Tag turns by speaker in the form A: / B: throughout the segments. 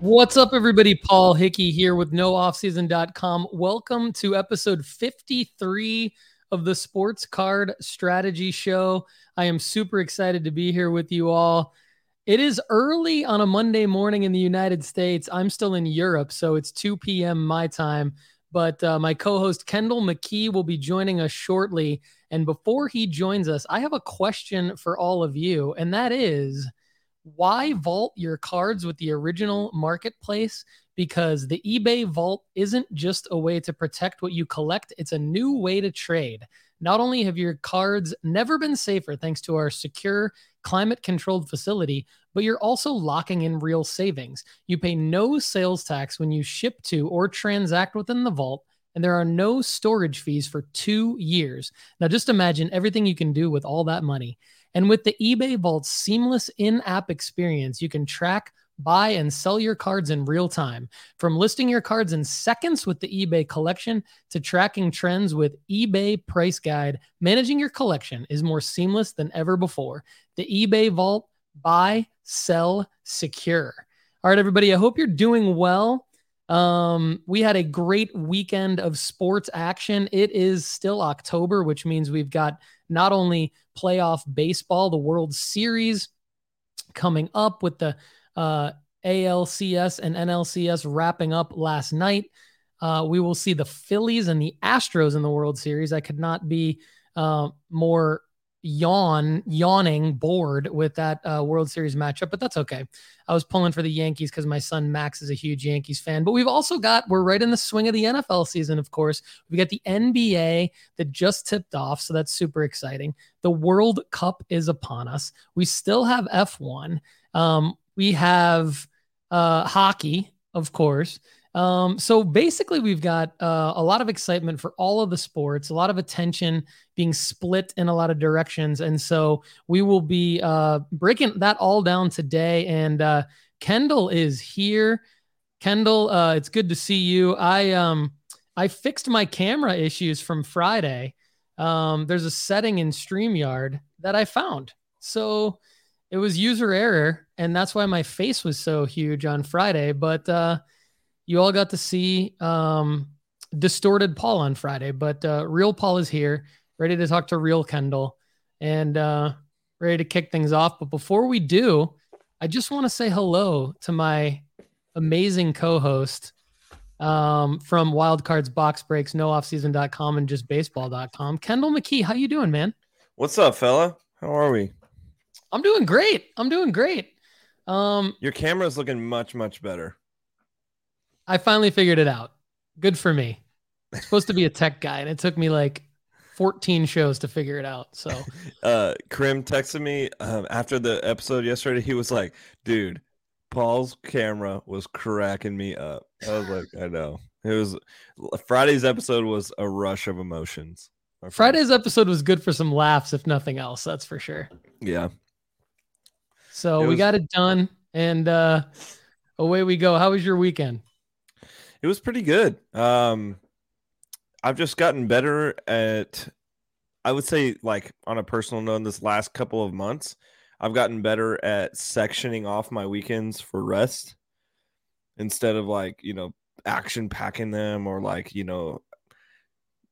A: What's up, everybody? Paul Hickey here with NoOffSeason.com. Welcome to episode 53 of the Sports Card Strategy Show. I am super excited to be here with you all. It is early on a Monday morning in the United States. I'm still in Europe, so it's 2 p.m. my time. But uh, my co host Kendall McKee will be joining us shortly. And before he joins us, I have a question for all of you, and that is why vault your cards with the original marketplace? Because the eBay vault isn't just a way to protect what you collect, it's a new way to trade. Not only have your cards never been safer thanks to our secure, climate controlled facility, but you're also locking in real savings. You pay no sales tax when you ship to or transact within the vault, and there are no storage fees for two years. Now, just imagine everything you can do with all that money. And with the eBay Vault's seamless in app experience, you can track, buy, and sell your cards in real time. From listing your cards in seconds with the eBay collection to tracking trends with eBay Price Guide, managing your collection is more seamless than ever before. The eBay Vault, buy, sell, secure. All right, everybody, I hope you're doing well. Um, we had a great weekend of sports action. It is still October, which means we've got not only playoff baseball, the World Series coming up with the uh, ALCS and NLCS wrapping up last night. Uh, we will see the Phillies and the Astros in the World Series. I could not be uh, more yawn, yawning, bored with that uh, World Series matchup, but that's okay. I was pulling for the Yankees because my son Max is a huge Yankees fan. But we've also got, we're right in the swing of the NFL season, of course. We got the NBA that just tipped off, so that's super exciting. The World Cup is upon us. We still have F1. Um, we have uh, hockey, of course. Um, so basically, we've got uh, a lot of excitement for all of the sports, a lot of attention being split in a lot of directions. And so we will be uh, breaking that all down today. And uh, Kendall is here. Kendall, uh, it's good to see you. I um I fixed my camera issues from Friday. Um, there's a setting in StreamYard that I found. So it was user error, and that's why my face was so huge on Friday. But uh you all got to see um, distorted Paul on Friday, but uh, real Paul is here, ready to talk to real Kendall, and uh, ready to kick things off. But before we do, I just want to say hello to my amazing co-host um, from Wildcards Box Breaks, NoOffSeason.com, and JustBaseball.com, Kendall McKee. How you doing, man?
B: What's up, fella? How are we?
A: I'm doing great. I'm doing great.
B: Um, Your camera's looking much, much better.
A: I finally figured it out. Good for me. I'm supposed to be a tech guy, and it took me like 14 shows to figure it out. So,
B: uh, Krim texted me um, after the episode yesterday. He was like, "Dude, Paul's camera was cracking me up." I was like, "I know." It was Friday's episode was a rush of emotions.
A: Friday's episode was good for some laughs, if nothing else. That's for sure.
B: Yeah.
A: So was... we got it done, and uh, away we go. How was your weekend?
B: It was pretty good. Um, I've just gotten better at, I would say, like on a personal note, in this last couple of months, I've gotten better at sectioning off my weekends for rest instead of like, you know, action packing them or like, you know,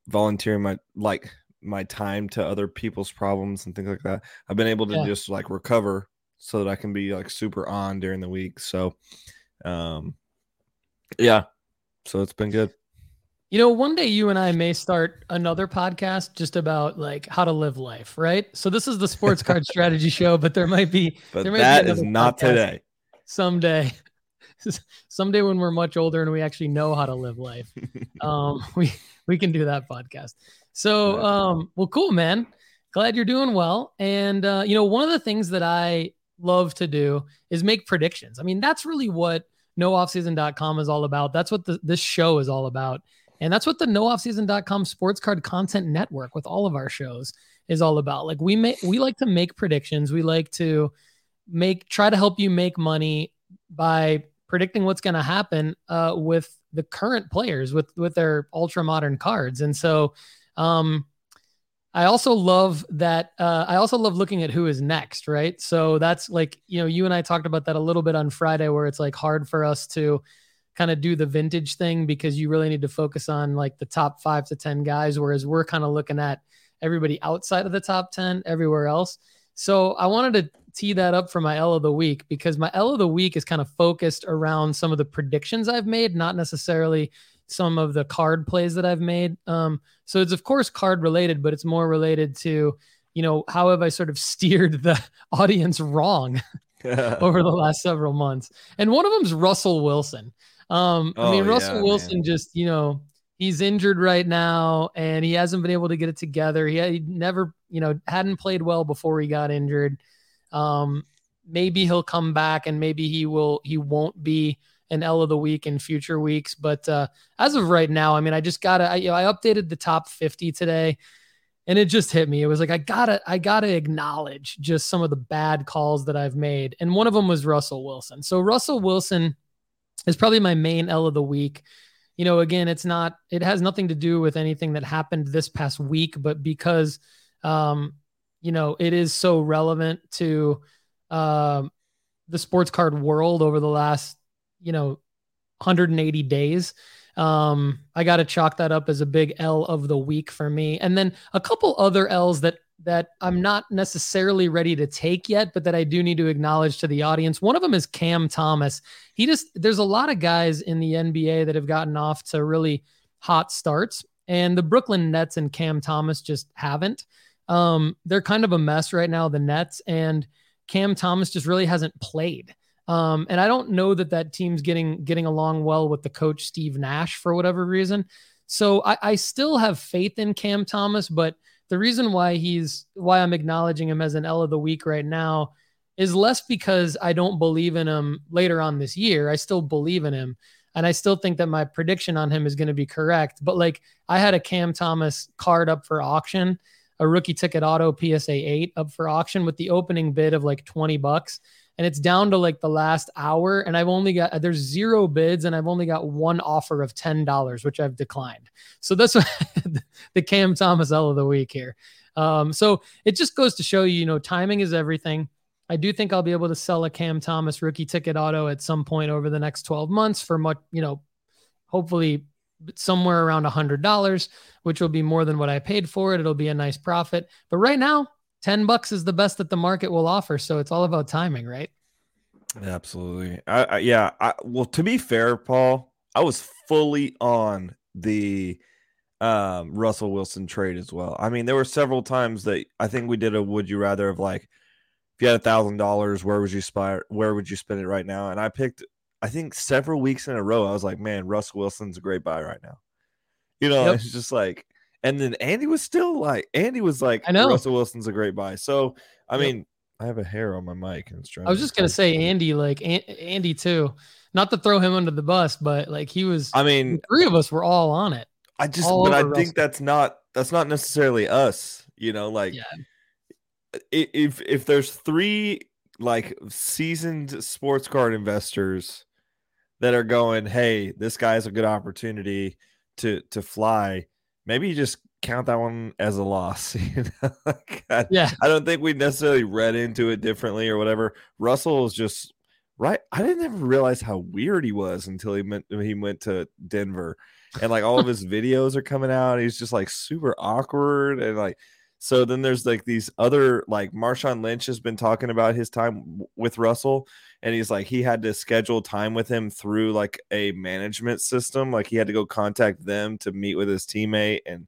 B: volunteering my, like, my time to other people's problems and things like that. I've been able to yeah. just like recover so that I can be like super on during the week. So, um, yeah, so it's been good.
A: You know, one day you and I may start another podcast just about like how to live life, right? So this is the sports card strategy show, but there might be
B: but
A: there
B: might that be is not today.
A: Someday. Someday when we're much older and we actually know how to live life. um we we can do that podcast. So um well cool man. Glad you're doing well. And uh you know, one of the things that I love to do is make predictions. I mean, that's really what nooffseason.com is all about. That's what the, this show is all about. And that's what the nooffseason.com sports card content network with all of our shows is all about. Like we make we like to make predictions. We like to make try to help you make money by predicting what's going to happen uh, with the current players with with their ultra modern cards. And so um I also love that. Uh, I also love looking at who is next, right? So that's like, you know, you and I talked about that a little bit on Friday, where it's like hard for us to kind of do the vintage thing because you really need to focus on like the top five to 10 guys, whereas we're kind of looking at everybody outside of the top 10 everywhere else. So I wanted to tee that up for my L of the week because my L of the week is kind of focused around some of the predictions I've made, not necessarily some of the card plays that I've made. Um, so it's of course card related, but it's more related to, you know, how have I sort of steered the audience wrong over the last several months? And one of them is Russell Wilson. Um, oh, I mean, Russell yeah, Wilson man. just, you know, he's injured right now and he hasn't been able to get it together. He, he never, you know, hadn't played well before he got injured. Um, maybe he'll come back and maybe he will, he won't be an L of the week in future weeks. But uh, as of right now, I mean, I just gotta, I, you know, I updated the top 50 today and it just hit me. It was like, I gotta, I gotta acknowledge just some of the bad calls that I've made. And one of them was Russell Wilson. So Russell Wilson is probably my main L of the week. You know, again, it's not, it has nothing to do with anything that happened this past week, but because, um, you know, it is so relevant to, um, the sports card world over the last you know 180 days. Um, I got to chalk that up as a big L of the week for me. And then a couple other L's that that I'm not necessarily ready to take yet, but that I do need to acknowledge to the audience. One of them is Cam Thomas. He just there's a lot of guys in the NBA that have gotten off to really hot starts, and the Brooklyn Nets and Cam Thomas just haven't. Um, they're kind of a mess right now, the Nets, and Cam Thomas just really hasn't played. Um, and I don't know that that team's getting getting along well with the coach Steve Nash for whatever reason. So I, I still have faith in Cam Thomas, but the reason why he's why I'm acknowledging him as an L of the week right now is less because I don't believe in him later on this year. I still believe in him. And I still think that my prediction on him is going to be correct. But like I had a Cam Thomas card up for auction, a rookie ticket auto PSA 8 up for auction with the opening bid of like 20 bucks and it's down to like the last hour and i've only got there's zero bids and i've only got one offer of $10 which i've declined. So that's the cam thomas l of the week here. Um, so it just goes to show you you know timing is everything. I do think i'll be able to sell a cam thomas rookie ticket auto at some point over the next 12 months for much you know hopefully somewhere around a hundred dollars which will be more than what i paid for it. It'll be a nice profit. But right now 10 bucks is the best that the market will offer. So it's all about timing, right?
B: Absolutely. I, I yeah. I, well, to be fair, Paul, I was fully on the um, Russell Wilson trade as well. I mean, there were several times that I think we did a would you rather of like, if you had a thousand dollars, where would you spy, where would you spend it right now? And I picked, I think several weeks in a row, I was like, man, Russell Wilson's a great buy right now. You know, yep. it's just like and then Andy was still like, Andy was like, I know Russell Wilson's a great buy. So, I yep. mean, I have a hair on my mic and it's.
A: I was just gonna say Andy, like Andy too. Not to throw him under the bus, but like he was.
B: I mean,
A: three of us were all on it.
B: I just, but I Russell. think that's not that's not necessarily us. You know, like yeah. if if there's three like seasoned sports card investors that are going, hey, this guy's a good opportunity to to fly maybe you just count that one as a loss. You know? I, yeah, I don't think we necessarily read into it differently or whatever. Russell is just right. I didn't ever realize how weird he was until he went he went to Denver, and like all of his videos are coming out. He's just like super awkward and like. So then there's like these other like Marshawn Lynch has been talking about his time with Russell and he's like he had to schedule time with him through like a management system like he had to go contact them to meet with his teammate and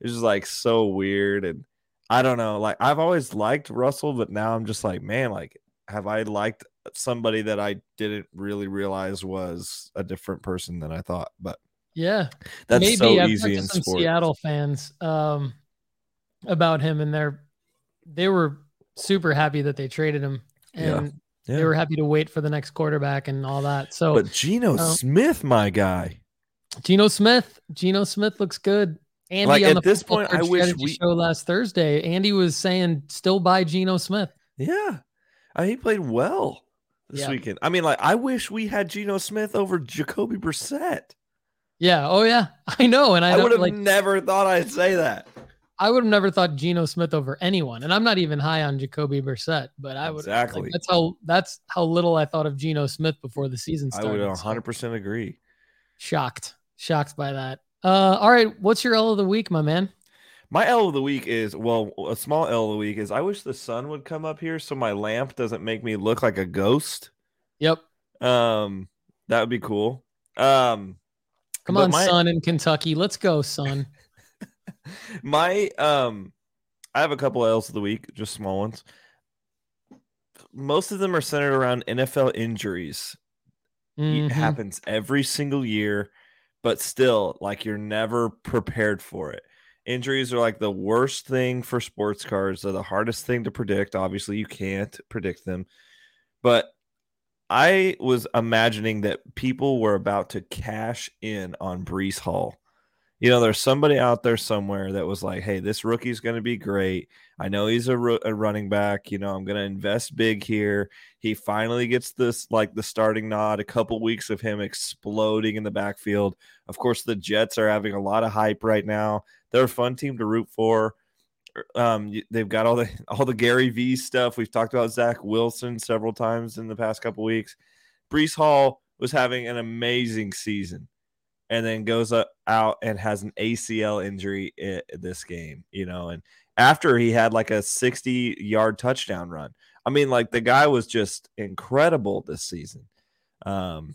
B: it's just like so weird and i don't know like i've always liked russell but now i'm just like man like have i liked somebody that i didn't really realize was a different person than i thought but
A: yeah
B: that's maybe so I've easy in some sports.
A: seattle fans um about him and they're they were super happy that they traded him and yeah. They were happy to wait for the next quarterback and all that. So,
B: but Geno um, Smith, my guy,
A: Geno Smith, Geno Smith looks good. Andy like at this point, I wish we show last Thursday. Andy was saying still buy Geno Smith.
B: Yeah, I mean, he played well this yeah. weekend. I mean, like I wish we had Geno Smith over Jacoby Brissett.
A: Yeah. Oh yeah. I know. And I,
B: I would have
A: like,
B: never thought I'd say that.
A: I would have never thought Geno Smith over anyone, and I'm not even high on Jacoby Brissett, but I would
B: exactly.
A: Like, that's how that's how little I thought of Geno Smith before the season started.
B: I would 100 percent agree.
A: Shocked, shocked by that. Uh, all right, what's your L of the week, my man?
B: My L of the week is well, a small L of the week is I wish the sun would come up here so my lamp doesn't make me look like a ghost.
A: Yep.
B: Um, that would be cool. Um,
A: come on, my, sun in Kentucky. Let's go, son.
B: my um, I have a couple L's of the week, just small ones. Most of them are centered around NFL injuries. Mm-hmm. It happens every single year, but still, like you're never prepared for it. Injuries are like the worst thing for sports cars. They're the hardest thing to predict. Obviously, you can't predict them. But I was imagining that people were about to cash in on Breece Hall. You know, there's somebody out there somewhere that was like, hey, this rookie's going to be great. I know he's a, ro- a running back. You know, I'm going to invest big here. He finally gets this, like the starting nod, a couple weeks of him exploding in the backfield. Of course, the Jets are having a lot of hype right now. They're a fun team to root for. Er, um, they've got all the all the Gary V stuff. We've talked about Zach Wilson several times in the past couple weeks. Breece Hall was having an amazing season, and then goes out and has an ACL injury in this game. You know, and after he had like a 60 yard touchdown run. I mean, like the guy was just incredible this season. Um,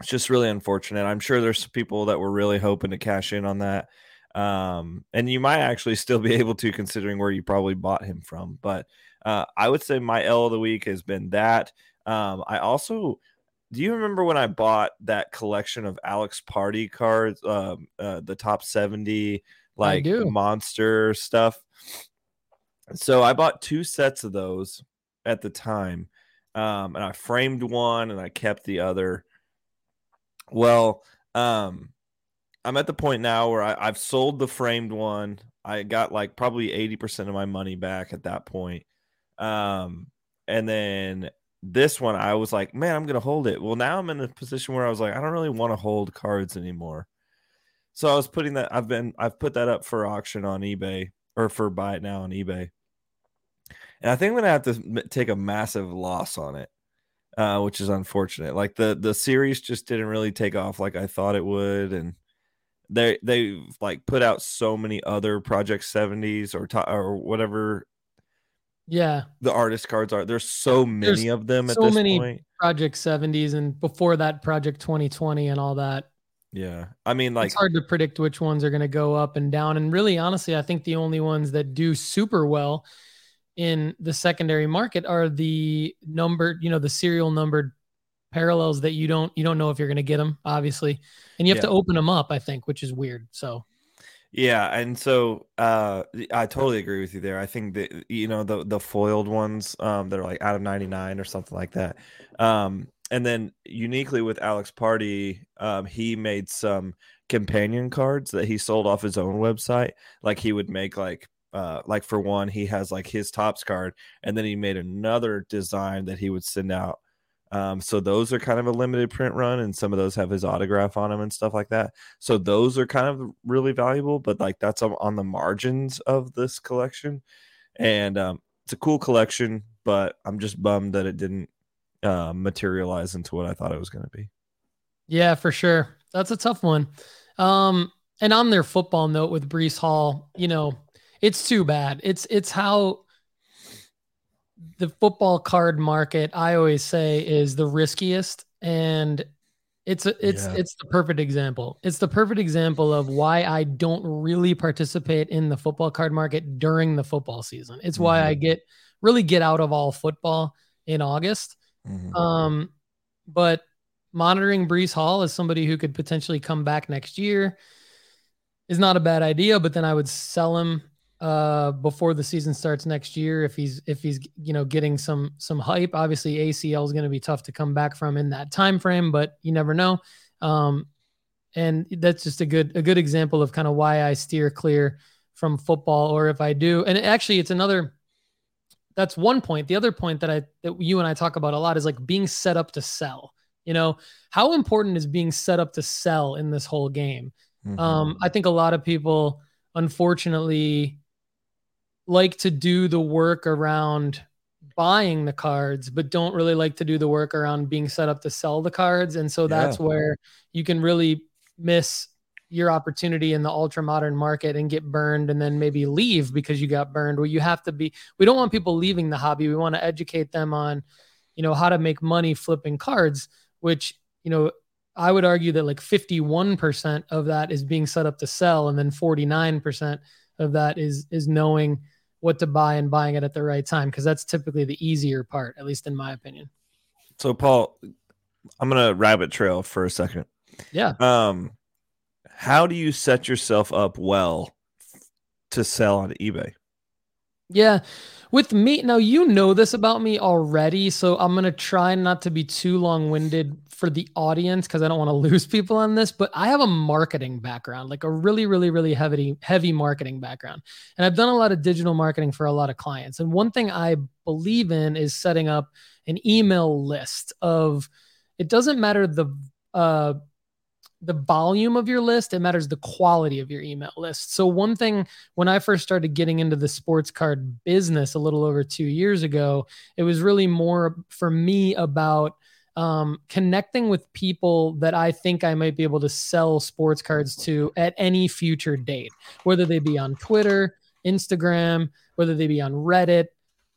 B: it's just really unfortunate. I'm sure there's people that were really hoping to cash in on that. Um, and you might actually still be able to, considering where you probably bought him from. But uh, I would say my L of the week has been that. Um, I also do you remember when I bought that collection of Alex Pardee cards, um, uh, the top 70 like monster stuff? So I bought two sets of those at the time. Um, and I framed one and I kept the other. Well, um, I'm at the point now where I, have sold the framed one. I got like probably 80% of my money back at that point. Um, and then this one, I was like, man, I'm to hold it. Well, now I'm in a position where I was like, I don't really want to hold cards anymore. So I was putting that, I've been, I've put that up for auction on eBay or for buy it now on eBay. And I think I'm to have to take a massive loss on it. Uh, which is unfortunate. Like the the series just didn't really take off like I thought it would, and they they like put out so many other Project 70s or or whatever
A: yeah
B: the artist cards are there's so many there's of them so many point.
A: project 70s and before that project 2020 and all that
B: yeah i mean like
A: it's hard to predict which ones are going to go up and down and really honestly i think the only ones that do super well in the secondary market are the numbered you know the serial numbered parallels that you don't you don't know if you're going to get them obviously and you have yeah. to open them up i think which is weird so
B: yeah and so uh i totally agree with you there. I think that you know the the foiled ones um that are like out of 99 or something like that um and then uniquely with Alex Pardee um he made some companion cards that he sold off his own website. Like he would make like uh like for one he has like his Topps card and then he made another design that he would send out um, so those are kind of a limited print run, and some of those have his autograph on them and stuff like that. So those are kind of really valuable, but like that's on the margins of this collection, and um, it's a cool collection. But I'm just bummed that it didn't uh, materialize into what I thought it was going to be.
A: Yeah, for sure. That's a tough one. Um, and on their football note with Breece Hall, you know, it's too bad. It's it's how the football card market, I always say, is the riskiest, and it's a, it's yeah. it's the perfect example. It's the perfect example of why I don't really participate in the football card market during the football season. It's mm-hmm. why I mm-hmm. get really get out of all football in August. Mm-hmm. Um, but monitoring Breece Hall as somebody who could potentially come back next year is not a bad idea. But then I would sell him uh, before the season starts next year if he's if he's you know getting some some hype. Obviously, ACL is going to be tough to come back from in that time frame, but you never know. Um, and that's just a good a good example of kind of why I steer clear from football, or if I do. And actually, it's another. That's one point. The other point that I that you and I talk about a lot is like being set up to sell. You know, how important is being set up to sell in this whole game? Mm-hmm. Um, I think a lot of people unfortunately like to do the work around buying the cards, but don't really like to do the work around being set up to sell the cards. And so that's yeah. where you can really miss your opportunity in the ultra modern market and get burned and then maybe leave because you got burned. Well, you have to be, we don't want people leaving the hobby. We want to educate them on, you know, how to make money flipping cards, which, you know, I would argue that like 51% of that is being set up to sell, and then 49% of that is is knowing what to buy and buying it at the right time because that's typically the easier part, at least in my opinion.
B: So, Paul, I'm gonna rabbit trail for a second.
A: Yeah.
B: Um, how do you set yourself up well to sell on eBay?
A: Yeah. With me, now you know this about me already, so I'm going to try not to be too long winded for the audience because I don't want to lose people on this, but I have a marketing background, like a really, really, really heavy, heavy marketing background. And I've done a lot of digital marketing for a lot of clients. And one thing I believe in is setting up an email list of, it doesn't matter the, uh, the volume of your list, it matters the quality of your email list. So, one thing when I first started getting into the sports card business a little over two years ago, it was really more for me about um, connecting with people that I think I might be able to sell sports cards to at any future date, whether they be on Twitter, Instagram, whether they be on Reddit.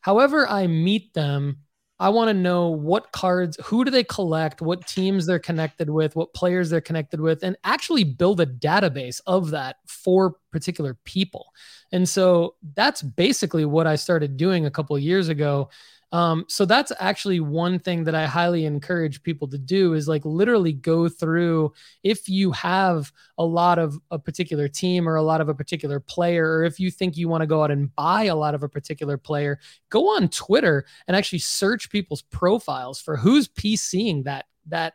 A: However, I meet them, I want to know what cards, who do they collect, what teams they're connected with, what players they're connected with, and actually build a database of that for particular people. And so that's basically what I started doing a couple years ago. Um, so that's actually one thing that I highly encourage people to do is like literally go through if you have a lot of a particular team or a lot of a particular player, or if you think you want to go out and buy a lot of a particular player, go on Twitter and actually search people's profiles for who's PCing that that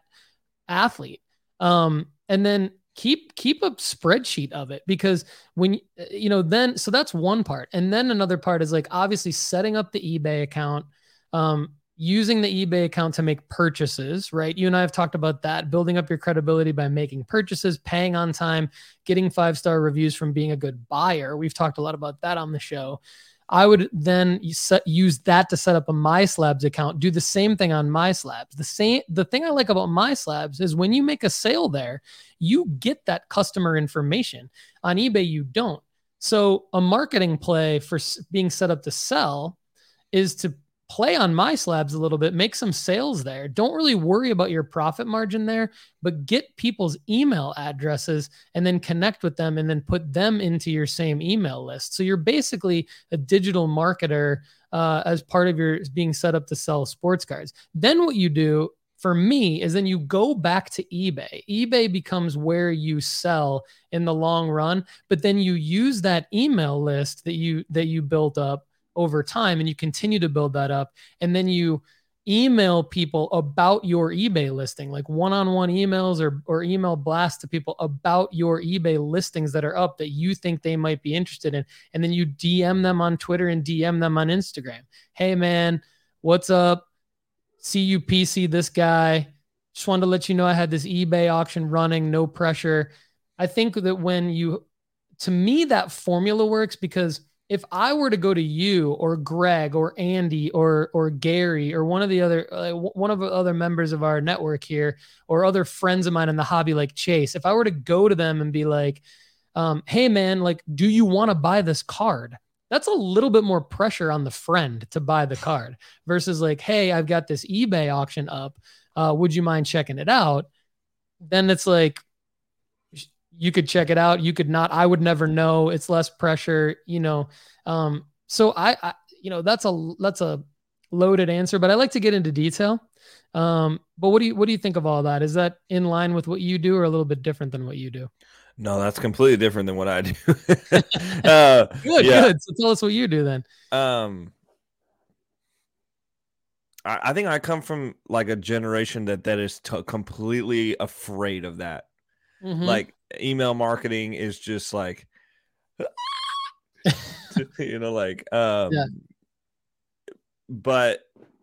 A: athlete. Um, and then keep keep a spreadsheet of it because when you know then so that's one part and then another part is like obviously setting up the ebay account um, using the eBay account to make purchases, right? You and I have talked about that, building up your credibility by making purchases, paying on time, getting five star reviews from being a good buyer. We've talked a lot about that on the show. I would then use that to set up a MySlabs account. Do the same thing on MySlabs. The same. The thing I like about MySlabs is when you make a sale there, you get that customer information. On eBay, you don't. So a marketing play for being set up to sell is to play on MySlabs a little bit, make some sales there. Don't really worry about your profit margin there, but get people's email addresses and then connect with them and then put them into your same email list. So you're basically a digital marketer uh, as part of your being set up to sell sports cards. Then what you do for me is then you go back to eBay. eBay becomes where you sell in the long run, but then you use that email list that you that you built up over time and you continue to build that up and then you email people about your eBay listing, like one-on-one emails or or email blasts to people about your eBay listings that are up that you think they might be interested in. And then you DM them on Twitter and DM them on Instagram. Hey man, what's up? See you PC this guy. Just wanted to let you know I had this eBay auction running, no pressure. I think that when you to me that formula works because if I were to go to you or Greg or Andy or or Gary or one of the other uh, one of the other members of our network here or other friends of mine in the hobby like Chase, if I were to go to them and be like, um, "Hey man, like, do you want to buy this card?" That's a little bit more pressure on the friend to buy the card versus like, "Hey, I've got this eBay auction up. Uh, would you mind checking it out?" Then it's like, you could check it out. You could not. I would never know. It's less pressure, you know. Um, so I, I, you know, that's a that's a loaded answer, but I like to get into detail. Um, but what do you what do you think of all that? Is that in line with what you do, or a little bit different than what you do?
B: No, that's completely different than what I do.
A: uh, good, yeah. good. So tell us what you do then.
B: Um, I, I think I come from like a generation that that is t- completely afraid of that. Mm-hmm. Like email marketing is just like you know like um yeah. but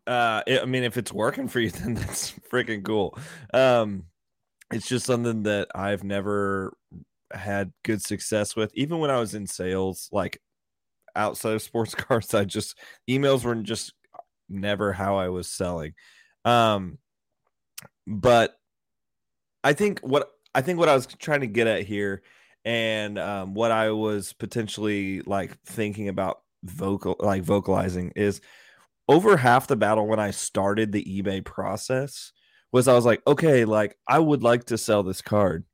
B: uh it, i mean if it's working for you then that's freaking cool um it's just something that i've never had good success with. Even when I was in sales, like outside of sports cars, I just emails were just never how I was selling. Um, but I think what I think what I was trying to get at here, and um, what I was potentially like thinking about vocal like vocalizing is over half the battle when I started the eBay process was I was like, okay, like I would like to sell this card.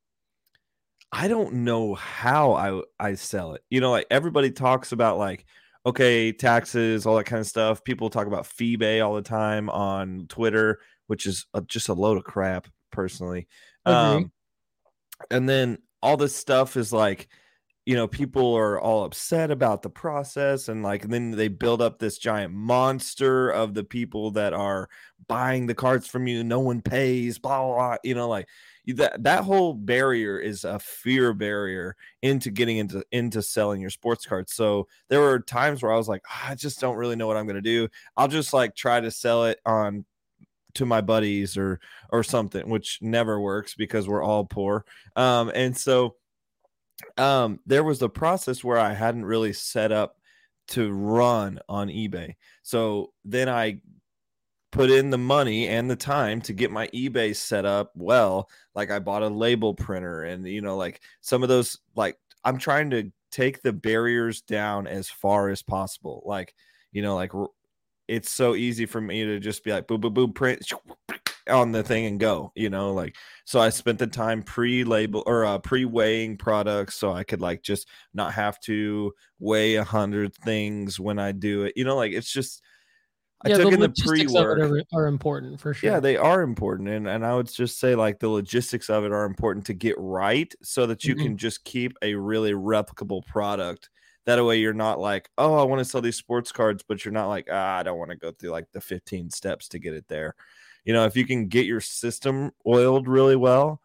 B: I don't know how I I sell it. You know, like everybody talks about like okay, taxes, all that kind of stuff. People talk about FeeBay all the time on Twitter, which is a, just a load of crap personally. Um, and then all this stuff is like you know people are all upset about the process and like and then they build up this giant monster of the people that are buying the cards from you no one pays blah blah, blah. you know like that that whole barrier is a fear barrier into getting into into selling your sports cards so there were times where i was like oh, i just don't really know what i'm going to do i'll just like try to sell it on to my buddies or or something which never works because we're all poor um and so um, there was a process where I hadn't really set up to run on eBay. So then I put in the money and the time to get my eBay set up well. Like I bought a label printer and you know, like some of those like I'm trying to take the barriers down as far as possible. Like, you know, like it's so easy for me to just be like boom boom boom print on the thing and go you know like so i spent the time pre-label or uh, pre-weighing products so i could like just not have to weigh a hundred things when i do it you know like it's just
A: yeah, I took the in the pre-work are, are, important for sure.
B: Yeah, they are important, and and I would just say like the logistics of it are important to get right, so that you mm-hmm. can just keep a really replicable product. That way, you're not like, oh, I want to sell these sports cards, but you're not like, ah, I don't want to go through like the 15 steps to get it there you know, if you can get your system oiled really well,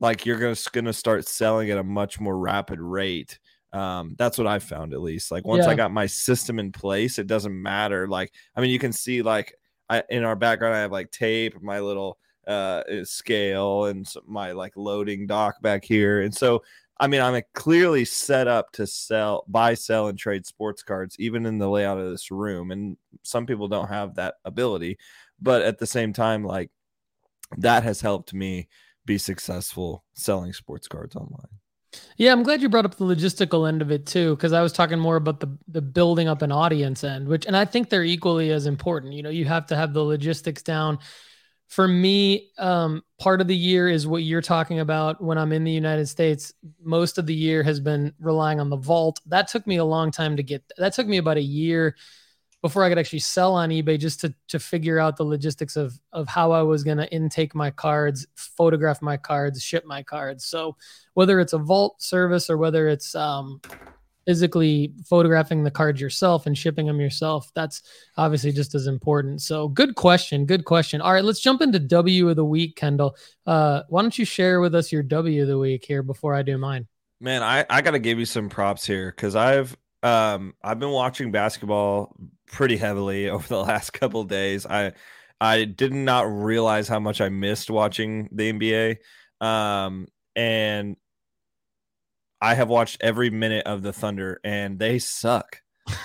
B: like you're gonna gonna start selling at a much more rapid rate. Um, that's what I found at least. Like once yeah. I got my system in place, it doesn't matter. Like, I mean, you can see like I in our background, I have like tape, my little uh scale, and my like loading dock back here, and so I mean, I'm clearly set up to sell, buy, sell, and trade sports cards, even in the layout of this room. And some people don't have that ability but at the same time like that has helped me be successful selling sports cards online
A: yeah, I'm glad you brought up the logistical end of it too, because I was talking more about the the building up an audience end, which and I think they're equally as important. You know, you have to have the logistics down. For me, um, part of the year is what you're talking about. When I'm in the United States, most of the year has been relying on the vault. That took me a long time to get. That took me about a year before I could actually sell on eBay just to to figure out the logistics of of how I was going to intake my cards, photograph my cards, ship my cards. So whether it's a vault service or whether it's um, physically photographing the cards yourself and shipping them yourself, that's obviously just as important. So good question, good question. All right, let's jump into W of the week, Kendall. Uh, why don't you share with us your W of the week here before I do mine?
B: Man, I, I got to give you some props here because I've um I've been watching basketball pretty heavily over the last couple days. I I did not realize how much I missed watching the NBA. Um, and I have watched every minute of the Thunder and they suck.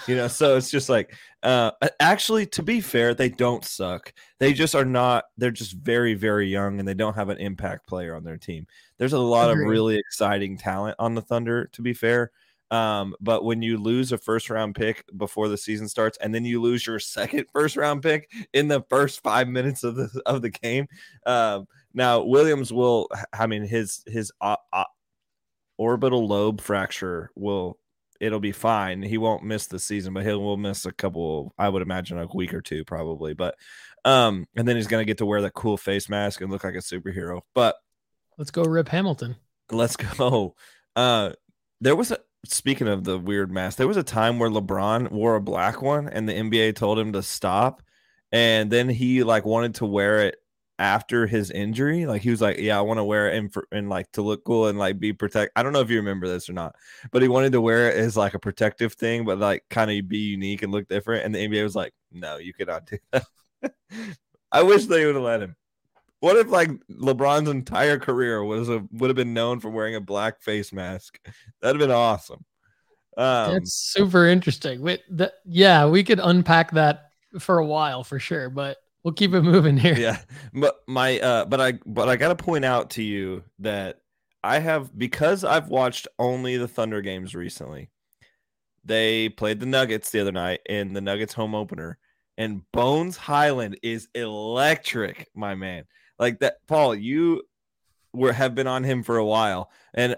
B: You know, so it's just like uh actually to be fair, they don't suck. They just are not they're just very very young and they don't have an impact player on their team. There's a lot of really exciting talent on the Thunder to be fair. Um, but when you lose a first round pick before the season starts, and then you lose your second first round pick in the first five minutes of the of the game, um, now Williams will. I mean, his his uh, uh, orbital lobe fracture will. It'll be fine. He won't miss the season, but he will will miss a couple. I would imagine a week or two, probably. But um, and then he's gonna get to wear that cool face mask and look like a superhero. But
A: let's go, Rip Hamilton.
B: Let's go. Uh, there was a speaking of the weird mask, there was a time where LeBron wore a black one and the NBA told him to stop. And then he like wanted to wear it after his injury. Like he was like, Yeah, I want to wear it and, for, and like to look cool and like be protect. I don't know if you remember this or not, but he wanted to wear it as like a protective thing, but like kind of be unique and look different. And the NBA was like, No, you cannot do that. I wish they would have let him. what if like LeBron's entire career was a, would have been known for wearing a black face mask? That'd have been awesome.
A: Um, That's super interesting. Wait, that, yeah, we could unpack that for a while for sure, but we'll keep it moving here.
B: Yeah, but my uh, but I but I got to point out to you that I have because I've watched only the Thunder games recently. They played the Nuggets the other night in the Nuggets home opener, and Bones Hyland is electric, my man. Like that, Paul. You were have been on him for a while, and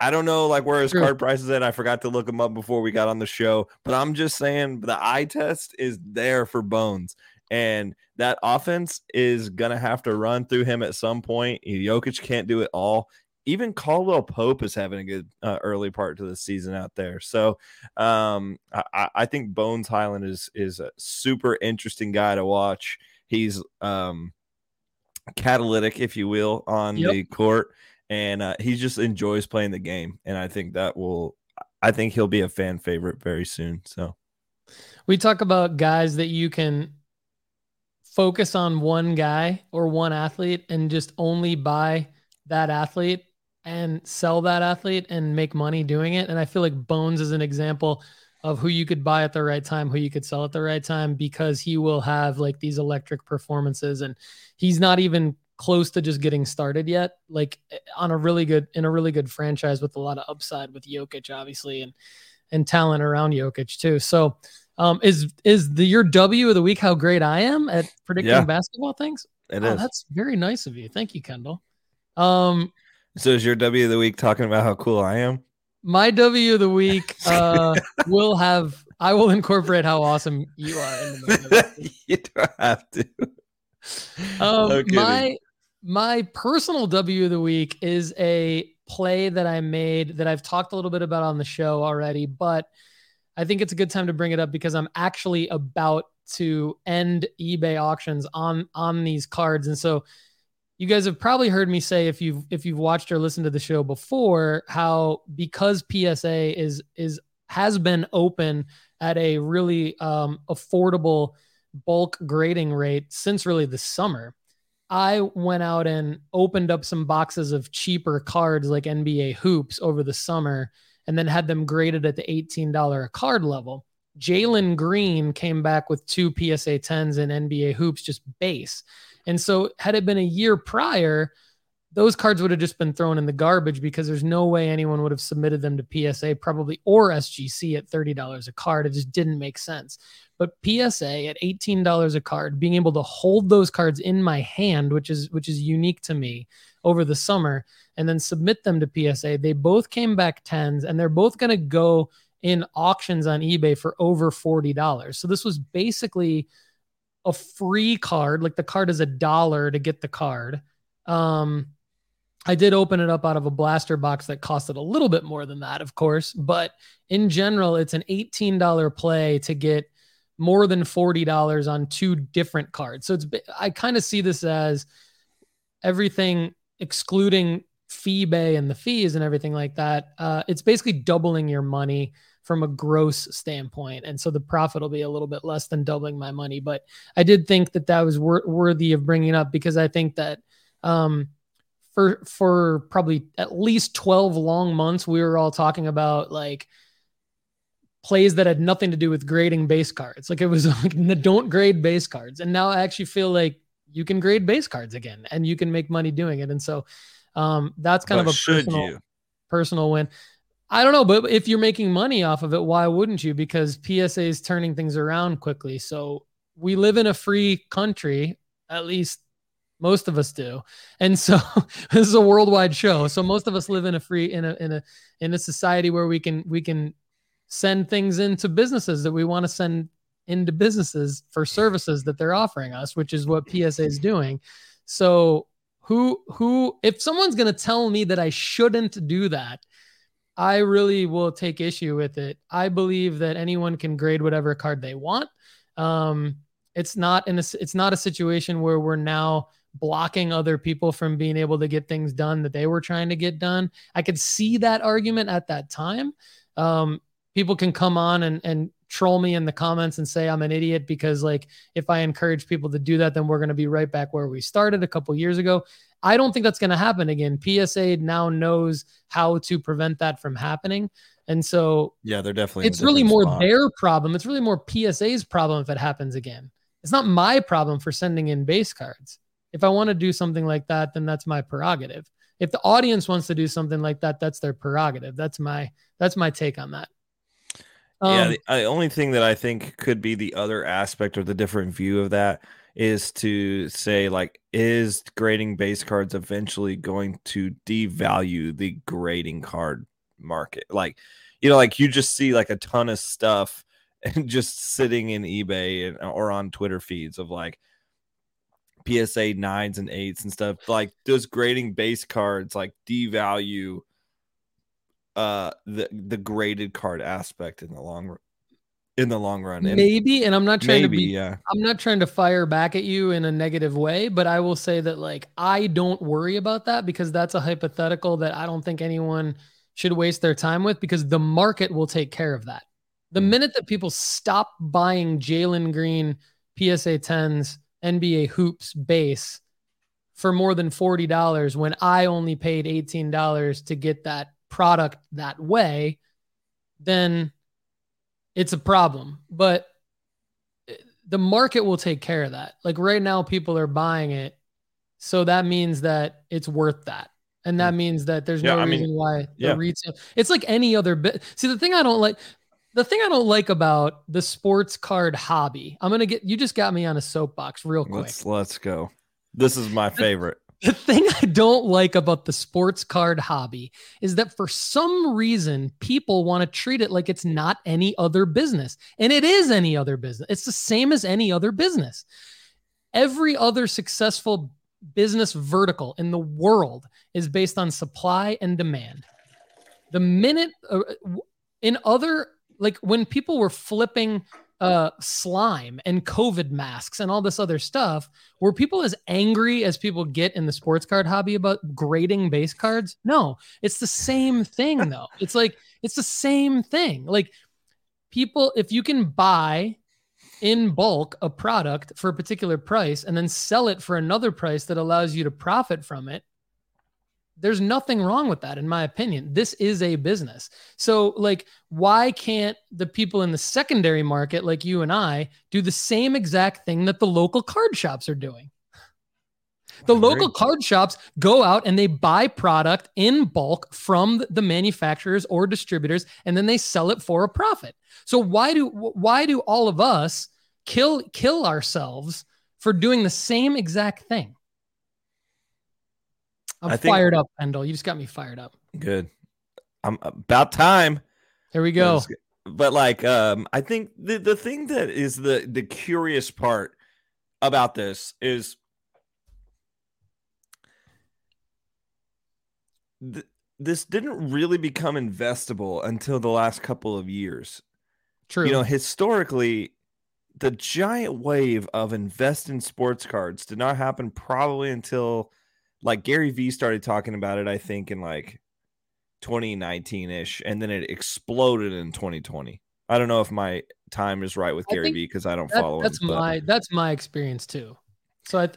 B: I don't know like where his card price is at. I forgot to look him up before we got on the show, but I'm just saying the eye test is there for Bones, and that offense is gonna have to run through him at some point. Jokic can't do it all even Caldwell Pope is having a good uh, early part to the season out there. So um, I, I, think Bones Hyland is is a super interesting guy to watch. He's um, catalytic, if you will, on yep. the court, and uh, he just enjoys playing the game. And I think that will, I think he'll be a fan favorite very soon. So
A: we talk about guys that you can focus on one guy or one athlete and just only buy that athlete and sell that athlete and make money doing it. And I feel like Bones is an example of who you could buy at the right time, who you could sell at the right time, because he will have like these electric performances. And he's not even close to just getting started yet. Like on a really good, in a really good franchise with a lot of upside with Jokic, obviously, and and talent around Jokic too. So um, is is the your W of the week how great I am at predicting yeah. basketball things?
B: It oh, is.
A: That's very nice of you. Thank you, Kendall. Um,
B: so is your W of the week talking about how cool I am?
A: My W of the week uh, will have I will incorporate how awesome you are.
B: you don't have to.
A: Um, no my my personal W of the week is a play that I made that I've talked a little bit about on the show already, but I think it's a good time to bring it up because I'm actually about to end eBay auctions on on these cards, and so you guys have probably heard me say if you've if you've watched or listened to the show before how because PSA is is has been open at a really um, affordable bulk grading rate since really the summer. I went out and opened up some boxes of cheaper cards like NBA hoops over the summer and then had them graded at the $18 a card level. Jalen Green came back with two PSA 10s and NBA hoops, just base. And so, had it been a year prior, those cards would have just been thrown in the garbage because there's no way anyone would have submitted them to PSA, probably or SGC at $30 a card. It just didn't make sense. But PSA at $18 a card, being able to hold those cards in my hand, which is which is unique to me over the summer, and then submit them to PSA, they both came back tens, and they're both going to go in auctions on eBay for over $40. So this was basically a free card. Like the card is a dollar to get the card. Um, I did open it up out of a blaster box that costed a little bit more than that, of course. But in general, it's an $18 play to get more than $40 on two different cards. So it's I kind of see this as everything excluding FeeBay and the fees and everything like that. Uh, it's basically doubling your money from a gross standpoint. And so the profit will be a little bit less than doubling my money. But I did think that that was wor- worthy of bringing up because I think that um, for for probably at least 12 long months, we were all talking about like plays that had nothing to do with grading base cards. Like it was like don't grade base cards. And now I actually feel like you can grade base cards again and you can make money doing it. And so um, that's kind but of a personal, you? personal win. I don't know, but if you're making money off of it, why wouldn't you? Because PSA is turning things around quickly. So we live in a free country, at least most of us do. And so this is a worldwide show. So most of us live in a free in a in a in a society where we can we can send things into businesses that we want to send into businesses for services that they're offering us, which is what PSA is doing. So who who if someone's going to tell me that I shouldn't do that, I really will take issue with it. I believe that anyone can grade whatever card they want. Um, it's not in a, it's not a situation where we're now blocking other people from being able to get things done that they were trying to get done. I could see that argument at that time. Um, people can come on and, and troll me in the comments and say I'm an idiot because like if I encourage people to do that, then we're going to be right back where we started a couple years ago. I don't think that's going to happen again. PSA now knows how to prevent that from happening. And so,
B: yeah, they're definitely.
A: It's really more spot. their problem. It's really more PSA's problem if it happens again. It's not my problem for sending in base cards. If I want to do something like that, then that's my prerogative. If the audience wants to do something like that, that's their prerogative. That's my that's my take on that.
B: Um, yeah, the, the only thing that I think could be the other aspect or the different view of that is to say like is grading base cards eventually going to devalue the grading card market? Like you know like you just see like a ton of stuff and just sitting in ebay and, or on twitter feeds of like psa nines and eights and stuff. Like does grading base cards like devalue uh the the graded card aspect in the long run in the long run.
A: And maybe, and I'm not trying maybe, to be,
B: yeah.
A: I'm not trying to fire back at you in a negative way, but I will say that like I don't worry about that because that's a hypothetical that I don't think anyone should waste their time with because the market will take care of that. The mm. minute that people stop buying Jalen Green PSA 10s, NBA hoops base for more than $40 when I only paid $18 to get that product that way, then it's a problem. But the market will take care of that. Like right now, people are buying it. So that means that it's worth that. And that hmm. means that there's yeah, no I reason mean, why the yeah. retail. It's like any other bit. See, the thing I don't like, the thing I don't like about the sports card hobby, I'm gonna get you just got me on a soapbox real quick.
B: Let's let's go. This is my favorite.
A: The thing I don't like about the sports card hobby is that for some reason people want to treat it like it's not any other business. And it is any other business. It's the same as any other business. Every other successful business vertical in the world is based on supply and demand. The minute uh, in other like when people were flipping uh, slime and COVID masks and all this other stuff. Were people as angry as people get in the sports card hobby about grading base cards? No, it's the same thing though. it's like it's the same thing. Like people, if you can buy in bulk a product for a particular price and then sell it for another price that allows you to profit from it, there's nothing wrong with that, in my opinion. This is a business. So, like, why can't the people in the secondary market, like you and I, do the same exact thing that the local card shops are doing? The local card shops go out and they buy product in bulk from the manufacturers or distributors, and then they sell it for a profit. So why do why do all of us kill kill ourselves for doing the same exact thing? I'm I fired think, up, Kendall. You just got me fired up.
B: Good. I'm about time.
A: Here we go.
B: But like, um, I think the the thing that is the the curious part about this is th- this didn't really become investable until the last couple of years.
A: True.
B: You know, historically, the giant wave of invest in sports cards did not happen probably until like Gary Vee started talking about it, I think, in like 2019 ish, and then it exploded in 2020. I don't know if my time is right with I Gary Vee because I don't that, follow
A: that's
B: him.
A: That's my that's my experience too. So I,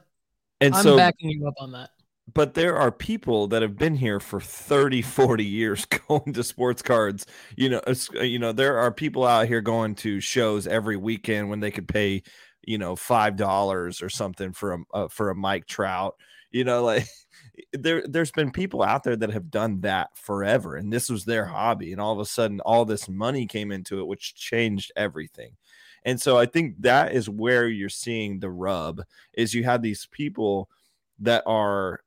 A: and I'm so, backing you up on that.
B: But there are people that have been here for 30, 40 years going to sports cards. You know, you know, there are people out here going to shows every weekend when they could pay, you know, five dollars or something for a uh, for a Mike Trout you know like there there's been people out there that have done that forever and this was their hobby and all of a sudden all this money came into it which changed everything. And so i think that is where you're seeing the rub is you have these people that are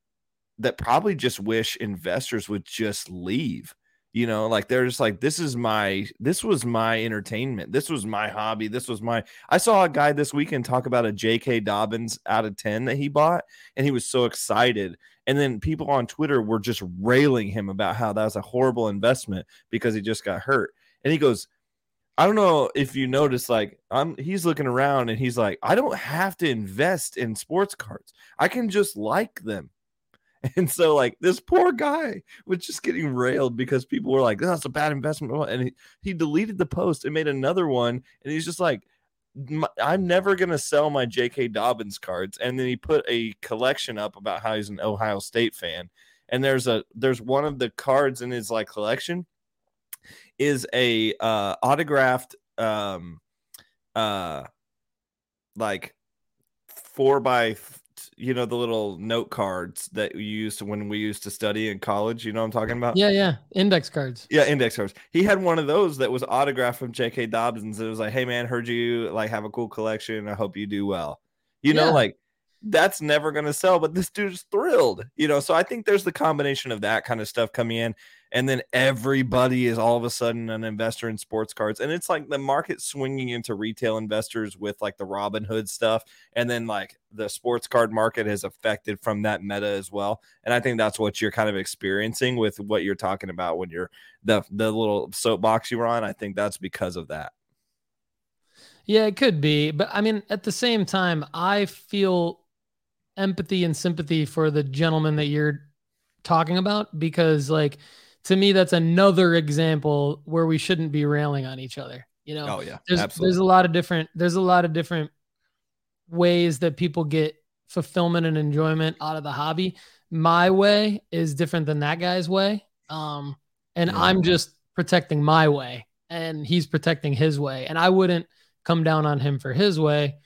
B: that probably just wish investors would just leave you know like they're just like this is my this was my entertainment. This was my hobby. This was my i saw a guy this weekend talk about a jk dobbins out of 10 that he bought and he was so excited. And then people on twitter were just railing him about how that was a horrible investment because he just got hurt. And he goes i don't know if you notice like i'm he's looking around and he's like i don't have to invest in sports cards. I can just like them And so, like, this poor guy was just getting railed because people were like, that's a bad investment. And he, he deleted the post and made another one. And he's just like, I'm never going to sell my J.K. Dobbins cards. And then he put a collection up about how he's an Ohio State fan. And there's a there's one of the cards in his like collection is a uh autographed um uh like four by you know the little note cards that we used when we used to study in college. You know what I'm talking about?
A: Yeah, yeah. Index cards.
B: Yeah, index cards. He had one of those that was autographed from J.K. Dobbins. It was like, "Hey man, heard you like have a cool collection. I hope you do well." You know, like that's never going to sell, but this dude's thrilled. You know, so I think there's the combination of that kind of stuff coming in and then everybody is all of a sudden an investor in sports cards and it's like the market swinging into retail investors with like the Robinhood stuff and then like the sports card market has affected from that meta as well and i think that's what you're kind of experiencing with what you're talking about when you're the the little soapbox you were on i think that's because of that.
A: Yeah it could be but i mean at the same time i feel empathy and sympathy for the gentleman that you're talking about because like to me, that's another example where we shouldn't be railing on each other. You know,
B: oh yeah,
A: there's
B: absolutely.
A: there's a lot of different there's a lot of different ways that people get fulfillment and enjoyment out of the hobby. My way is different than that guy's way. Um, and yeah. I'm just protecting my way and he's protecting his way. And I wouldn't come down on him for his way.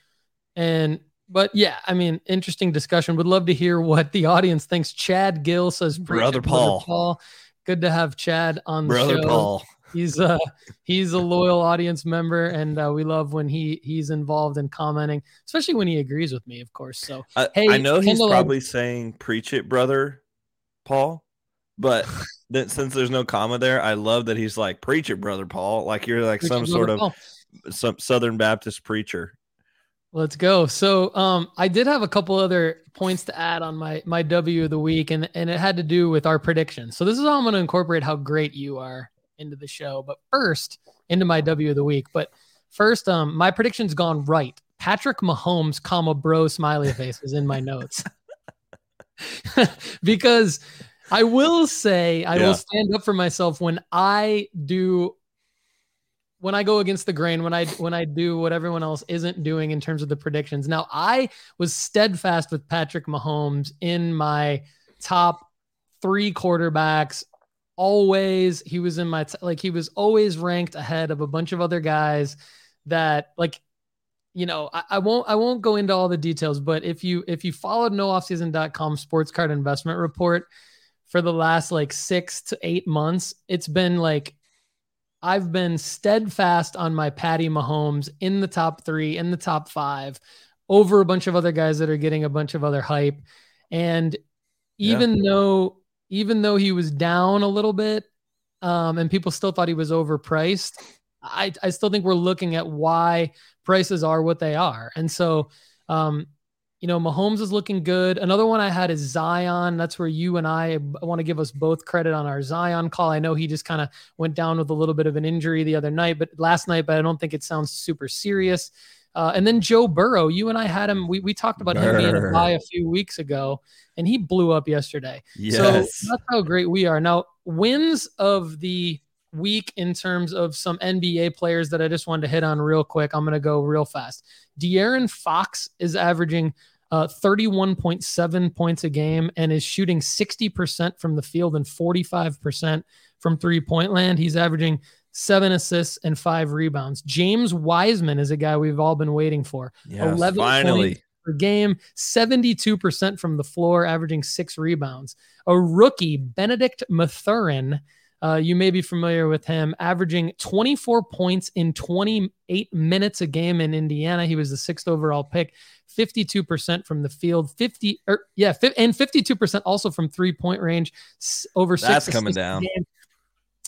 A: And but yeah, I mean, interesting discussion. Would love to hear what the audience thinks. Chad Gill says,
B: "Brother Paul."
A: Brother Paul good to have Chad on
B: the Brother
A: show.
B: Paul.
A: He's a he's a loyal audience member, and uh, we love when he he's involved in commenting, especially when he agrees with me, of course. So
B: I, hey, I know he's probably saying "preach it, brother Paul," but then, since there's no comma there, I love that he's like "preach it, brother Paul," like you're like preach some sort of Paul. some Southern Baptist preacher.
A: Let's go. So um, I did have a couple other points to add on my my W of the week, and and it had to do with our predictions. So this is how I'm going to incorporate how great you are into the show. But first, into my W of the week. But first, um, my prediction's gone right. Patrick Mahomes, comma bro, smiley face is in my notes because I will say I yeah. will stand up for myself when I do when I go against the grain, when I when I do what everyone else isn't doing in terms of the predictions. Now, I was steadfast with Patrick Mahomes in my top three quarterbacks. Always, he was in my t- like he was always ranked ahead of a bunch of other guys that like you know I, I, won't i won't go into all the details but if you if you followed nooffseason.com sports card investment report for the last like six to eight months it's been like I've been steadfast on my Patty Mahomes in the top three, in the top five, over a bunch of other guys that are getting a bunch of other hype. And even yeah. though even though he was down a little bit, um, and people still thought he was overpriced, I, I still think we're looking at why prices are what they are. And so um, you know, Mahomes is looking good. Another one I had is Zion. That's where you and I, I want to give us both credit on our Zion call. I know he just kind of went down with a little bit of an injury the other night, but last night, but I don't think it sounds super serious. Uh, and then Joe Burrow, you and I had him. We, we talked about Burr. him being a buy a few weeks ago, and he blew up yesterday.
B: Yes.
A: So that's how great we are. Now, wins of the week in terms of some NBA players that I just wanted to hit on real quick. I'm going to go real fast. De'Aaron Fox is averaging uh, 31.7 points a game and is shooting 60% from the field and 45% from three point land. He's averaging seven assists and five rebounds. James Wiseman is a guy we've all been waiting for.
B: Yes, 11 finally.
A: per game, 72% from the floor, averaging six rebounds. A rookie, Bennedict Mathurin. Uh, you may be familiar with him, averaging 24 points in 28 minutes a game in Indiana. He was the sixth overall pick. 52% from the field, 50 or er, yeah, and 52% also from three point range. Over six.
B: That's coming down.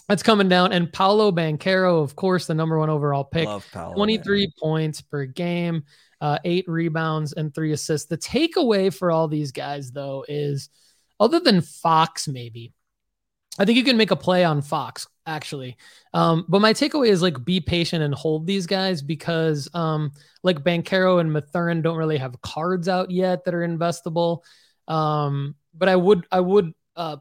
A: That's coming down. And Paolo Banchero, of course, the number one overall pick,
B: Paolo,
A: 23 man. points per game, uh, eight rebounds, and three assists. The takeaway for all these guys, though, is other than Fox, maybe, I think you can make a play on Fox actually. Um, but my takeaway is like be patient and hold these guys because um, like Banchero and Mathurin don't really have cards out yet that are investable. Um, but I would I would uh,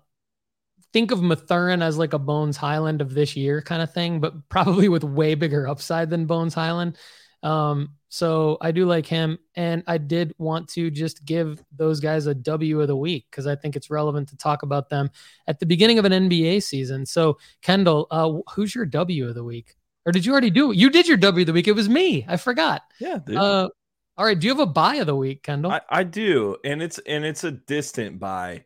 A: think of Mathurin as like a Bones Hyland of this year kind of thing, but probably with way bigger upside than Bones Hyland. Um, so I do like him, and I did want to just give those guys a W of the week because I think it's relevant to talk about them at the beginning of an NBA season. So Kendall, uh, who's your W of the week? Or did you already do it? You did your W of the week. It was me. I forgot.
B: Yeah. Dude.
A: Uh, all right. Do you have a buy of the week, Kendall?
B: I, I do, and it's and it's a distant buy,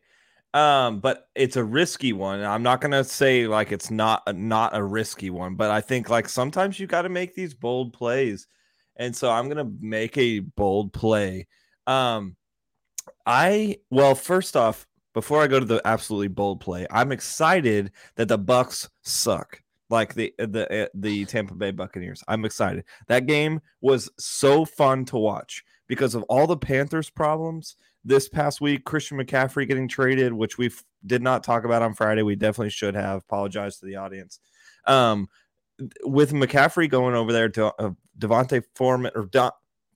B: um, but it's a risky one. I'm not gonna say like it's not a, not a risky one, but I think like sometimes you got to make these bold plays, and so I'm gonna make a bold play. Um, I well, first off, before I go to the absolutely bold play, I'm excited that the Bucks suck like the uh, the uh, the Tampa Bay Buccaneers. I'm excited. That game was so fun to watch because of all the Panthers problems this past week. Christian McCaffrey getting traded, which we did not talk about on Friday. We definitely should have. Apologize to the audience. Um, with McCaffrey going over there to uh, Devontae Foreman or Don,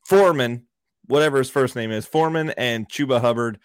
B: Foreman, whatever his first name is, Foreman and Chuba Hubbard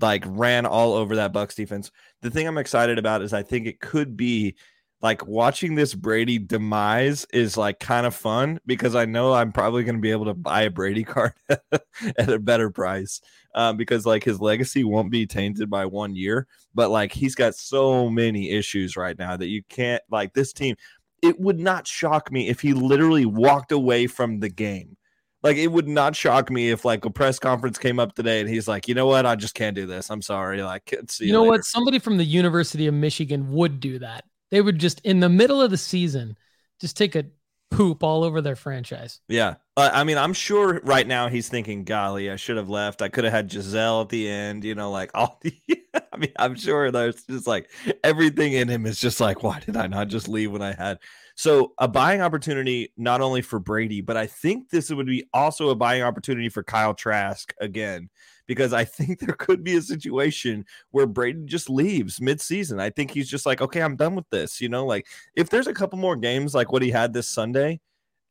B: like ran all over that Bucks defense. The thing I'm excited about is I think it could be like watching this Brady demise is like kind of fun because I know I'm probably going to be able to buy a Brady card at a better price um, because like his legacy won't be tainted by one year. But like he's got so many issues right now that you can't like this team. It would not shock me if he literally walked away from the game. Like it would not shock me if like a press conference came up today and he's like, you know what, I just can't do this. I'm sorry. Like, see
A: you,
B: you
A: know
B: later.
A: what? Somebody from the University of Michigan would do that. They would just in the middle of the season just take a poop all over their franchise.
B: Yeah. Uh, I mean, I'm sure right now he's thinking, golly, I should have left. I could have had Gisele at the end, you know, like all the, I mean, I'm sure there's just like everything in him is just like, why did I not just leave when I had? So a buying opportunity, not only for Brady, but I think this would be also a buying opportunity for Kyle Trask again because I think there could be a situation where Braden just leaves midseason. I think he's just like, okay, I'm done with this. You know, like if there's a couple more games like what he had this Sunday,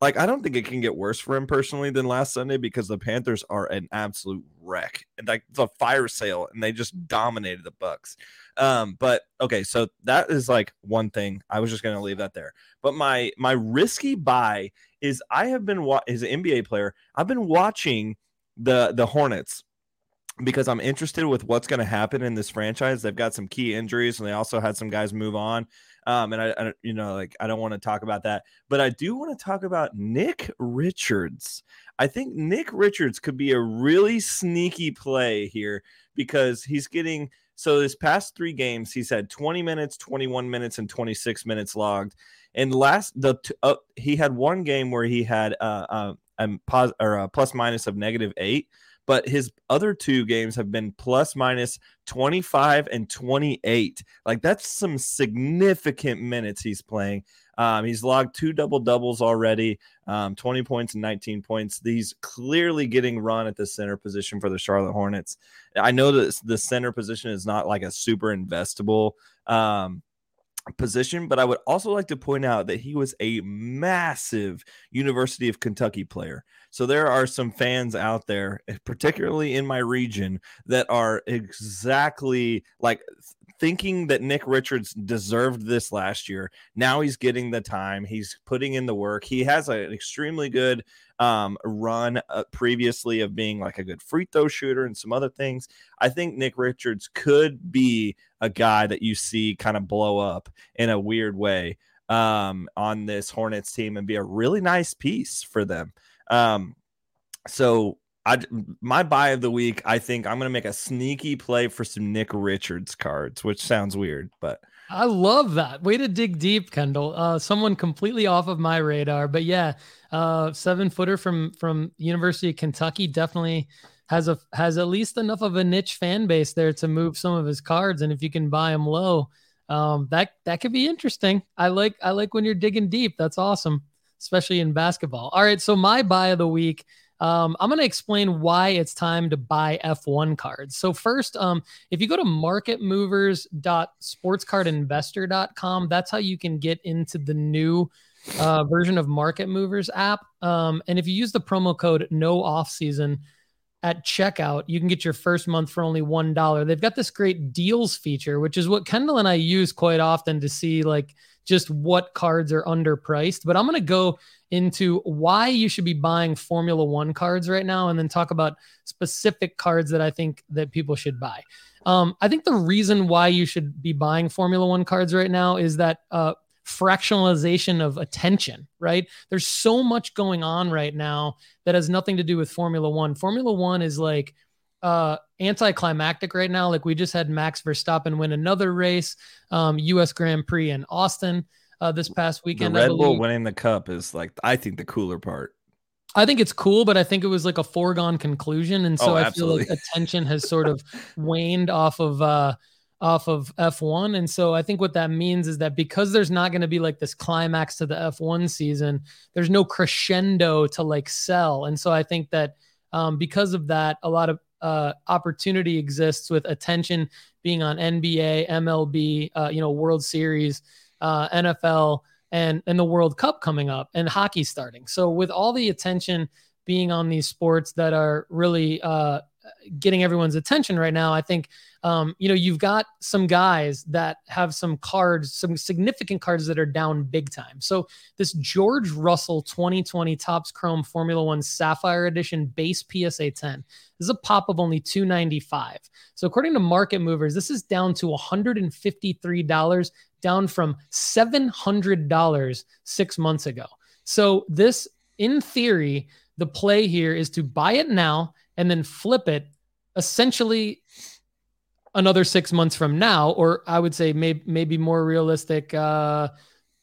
B: like I don't think it can get worse for him personally than last Sunday because the Panthers are an absolute wreck and like it's a fire sale and they just dominated the Bucks. Um, but okay, so that is like one thing. I was just gonna leave that there. But my my risky buy is I have been wa- as an NBA player. I've been watching the the Hornets because I'm interested with what's going to happen in this franchise. They've got some key injuries, and they also had some guys move on. Um, and I, I, you know, like I don't want to talk about that, but I do want to talk about Nick Richards. I think Nick Richards could be a really sneaky play here because he's getting so this past three games he's had 20 minutes, 21 minutes, and 26 minutes logged. And last the uh, he had one game where he had uh, uh, a pos or a plus minus of negative eight but his other two games have been plus minus 25 and 28. Like that's some significant minutes he's playing. Um, he's logged two double doubles already, um, 20 points and 19 points. He's clearly getting run at the center position for the Charlotte Hornets. I know that the center position is not like a super investable um, position, but I would also like to point out that he was a massive University of Kentucky player. So there are some fans out there, eh, particularly in my region, that are exactly like thinking that Nick Richards deserved this last year. Now he's getting the time. He's putting in the work. He has an extremely good um, run uh, previously of being like a good free throw shooter and some other things. I think Nick Richards could be a guy that you see kind of blow up in a weird way um, on this Hornets team and be a really nice piece for them. Um, so I my buy of the week, I think I'm gonna make a sneaky play for some Nick Richards cards, which sounds weird, but
A: I love that. Way to dig deep, Kendall. Uh, someone completely off of my radar, but yeah, uh, seven footer from from University of Kentucky definitely has a has at least enough of a niche fan base there to move some of his cards, and if you can buy them low, um, that that could be interesting. I like I like when you're digging deep. That's awesome, especially in basketball. All right, so my buy of the week um, I'm going to explain why it's time to buy F1 cards. So first, um, if you go to marketmovers.sportscardinvestor.com, that's how you can get into the new uh, version of Market Movers app. Um, and if you use the promo code No Off Season at checkout, you can get your first month for only $1. They've got this great deals feature, which is what Kendall and I use quite often to see like just what cards are underpriced. But I'm going to go into why you should be buying Formula 1 cards right now and then talk about specific cards that I think that people should buy. Um, I think the reason why you should be buying Formula 1 cards right now is that uh, fractionalization of attention, right? There's so much going on right now that has nothing to do with Formula One. Formula One is like uh anticlimactic right now. Like we just had Max Verstappen win another race, um, US Grand Prix in Austin uh, this past weekend.
B: The Red Bull winning the cup is like I think the cooler part.
A: I think it's cool, but I think it was like a foregone conclusion. And so oh, I feel like attention has sort of waned off of uh off of F1. And so I think what that means is that because there's not going to be like this climax to the F1 season, there's no crescendo to like sell. And so I think that um, because of that, a lot of uh, opportunity exists with attention being on NBA, MLB, uh, you know, World Series, uh, NFL, and and the World Cup coming up, and hockey starting. So with all the attention being on these sports that are really uh, getting everyone's attention right now. I think, um, you know, you've got some guys that have some cards, some significant cards that are down big time. So this George Russell 2020 Topps Chrome Formula One Sapphire Edition base PSA 10 this is a pop of only 295. So according to Market Movers, this is down to $153, down from $700 six months ago. So this, in theory, the play here is to buy it now and then flip it essentially another six months from now, or I would say maybe maybe more realistic, uh,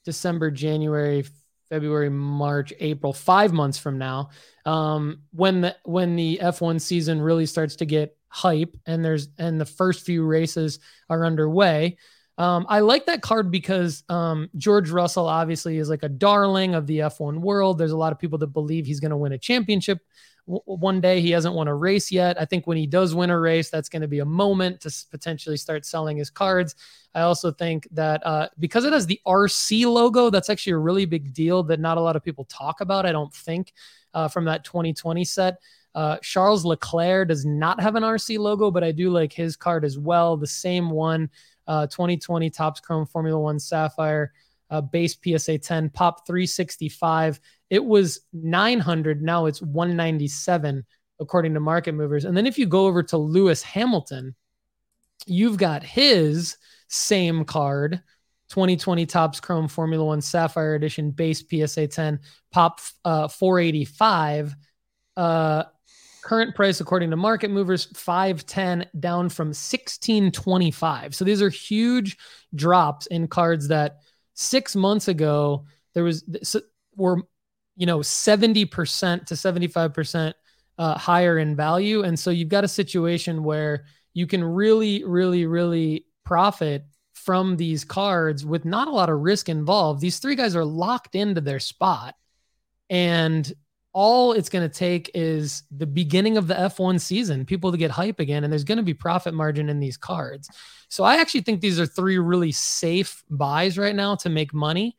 A: December, January, February, March, April, five months from now, um, when the when the F1 season really starts to get hype and there's and the first few races are underway. Um, I like that card because um, George Russell obviously is like a darling of the F1 world. There's a lot of people that believe he's going to win a championship one day. He hasn't won a race yet. I think when he does win a race, that's going to be a moment to potentially start selling his cards. I also think that uh, because it has the RC logo, that's actually a really big deal that not a lot of people talk about. I don't think uh, from that 2020 set. Uh, Charles Leclerc does not have an RC logo, but I do like his card as well. The same one, uh, 2020 Topps Chrome Formula One Sapphire uh, base PSA 10, pop 365. It was 900. Now it's 197, according to market movers. And then if you go over to Lewis Hamilton, you've got his same card 2020 Topps Chrome Formula One Sapphire Edition base PSA 10, pop uh, 485. Uh, current price according to market movers 510 down from 1625 so these are huge drops in cards that six months ago there was were you know 70% to 75% uh, higher in value. And so you've got a situation where you can really really really profit from these cards with not a lot of risk involved. These three guys are locked into their spot. And all it's going to take is the beginning of the F1 season, people to get hype again, and there's going to be profit margin in these cards. So I actually think these are three really safe buys right now to make money.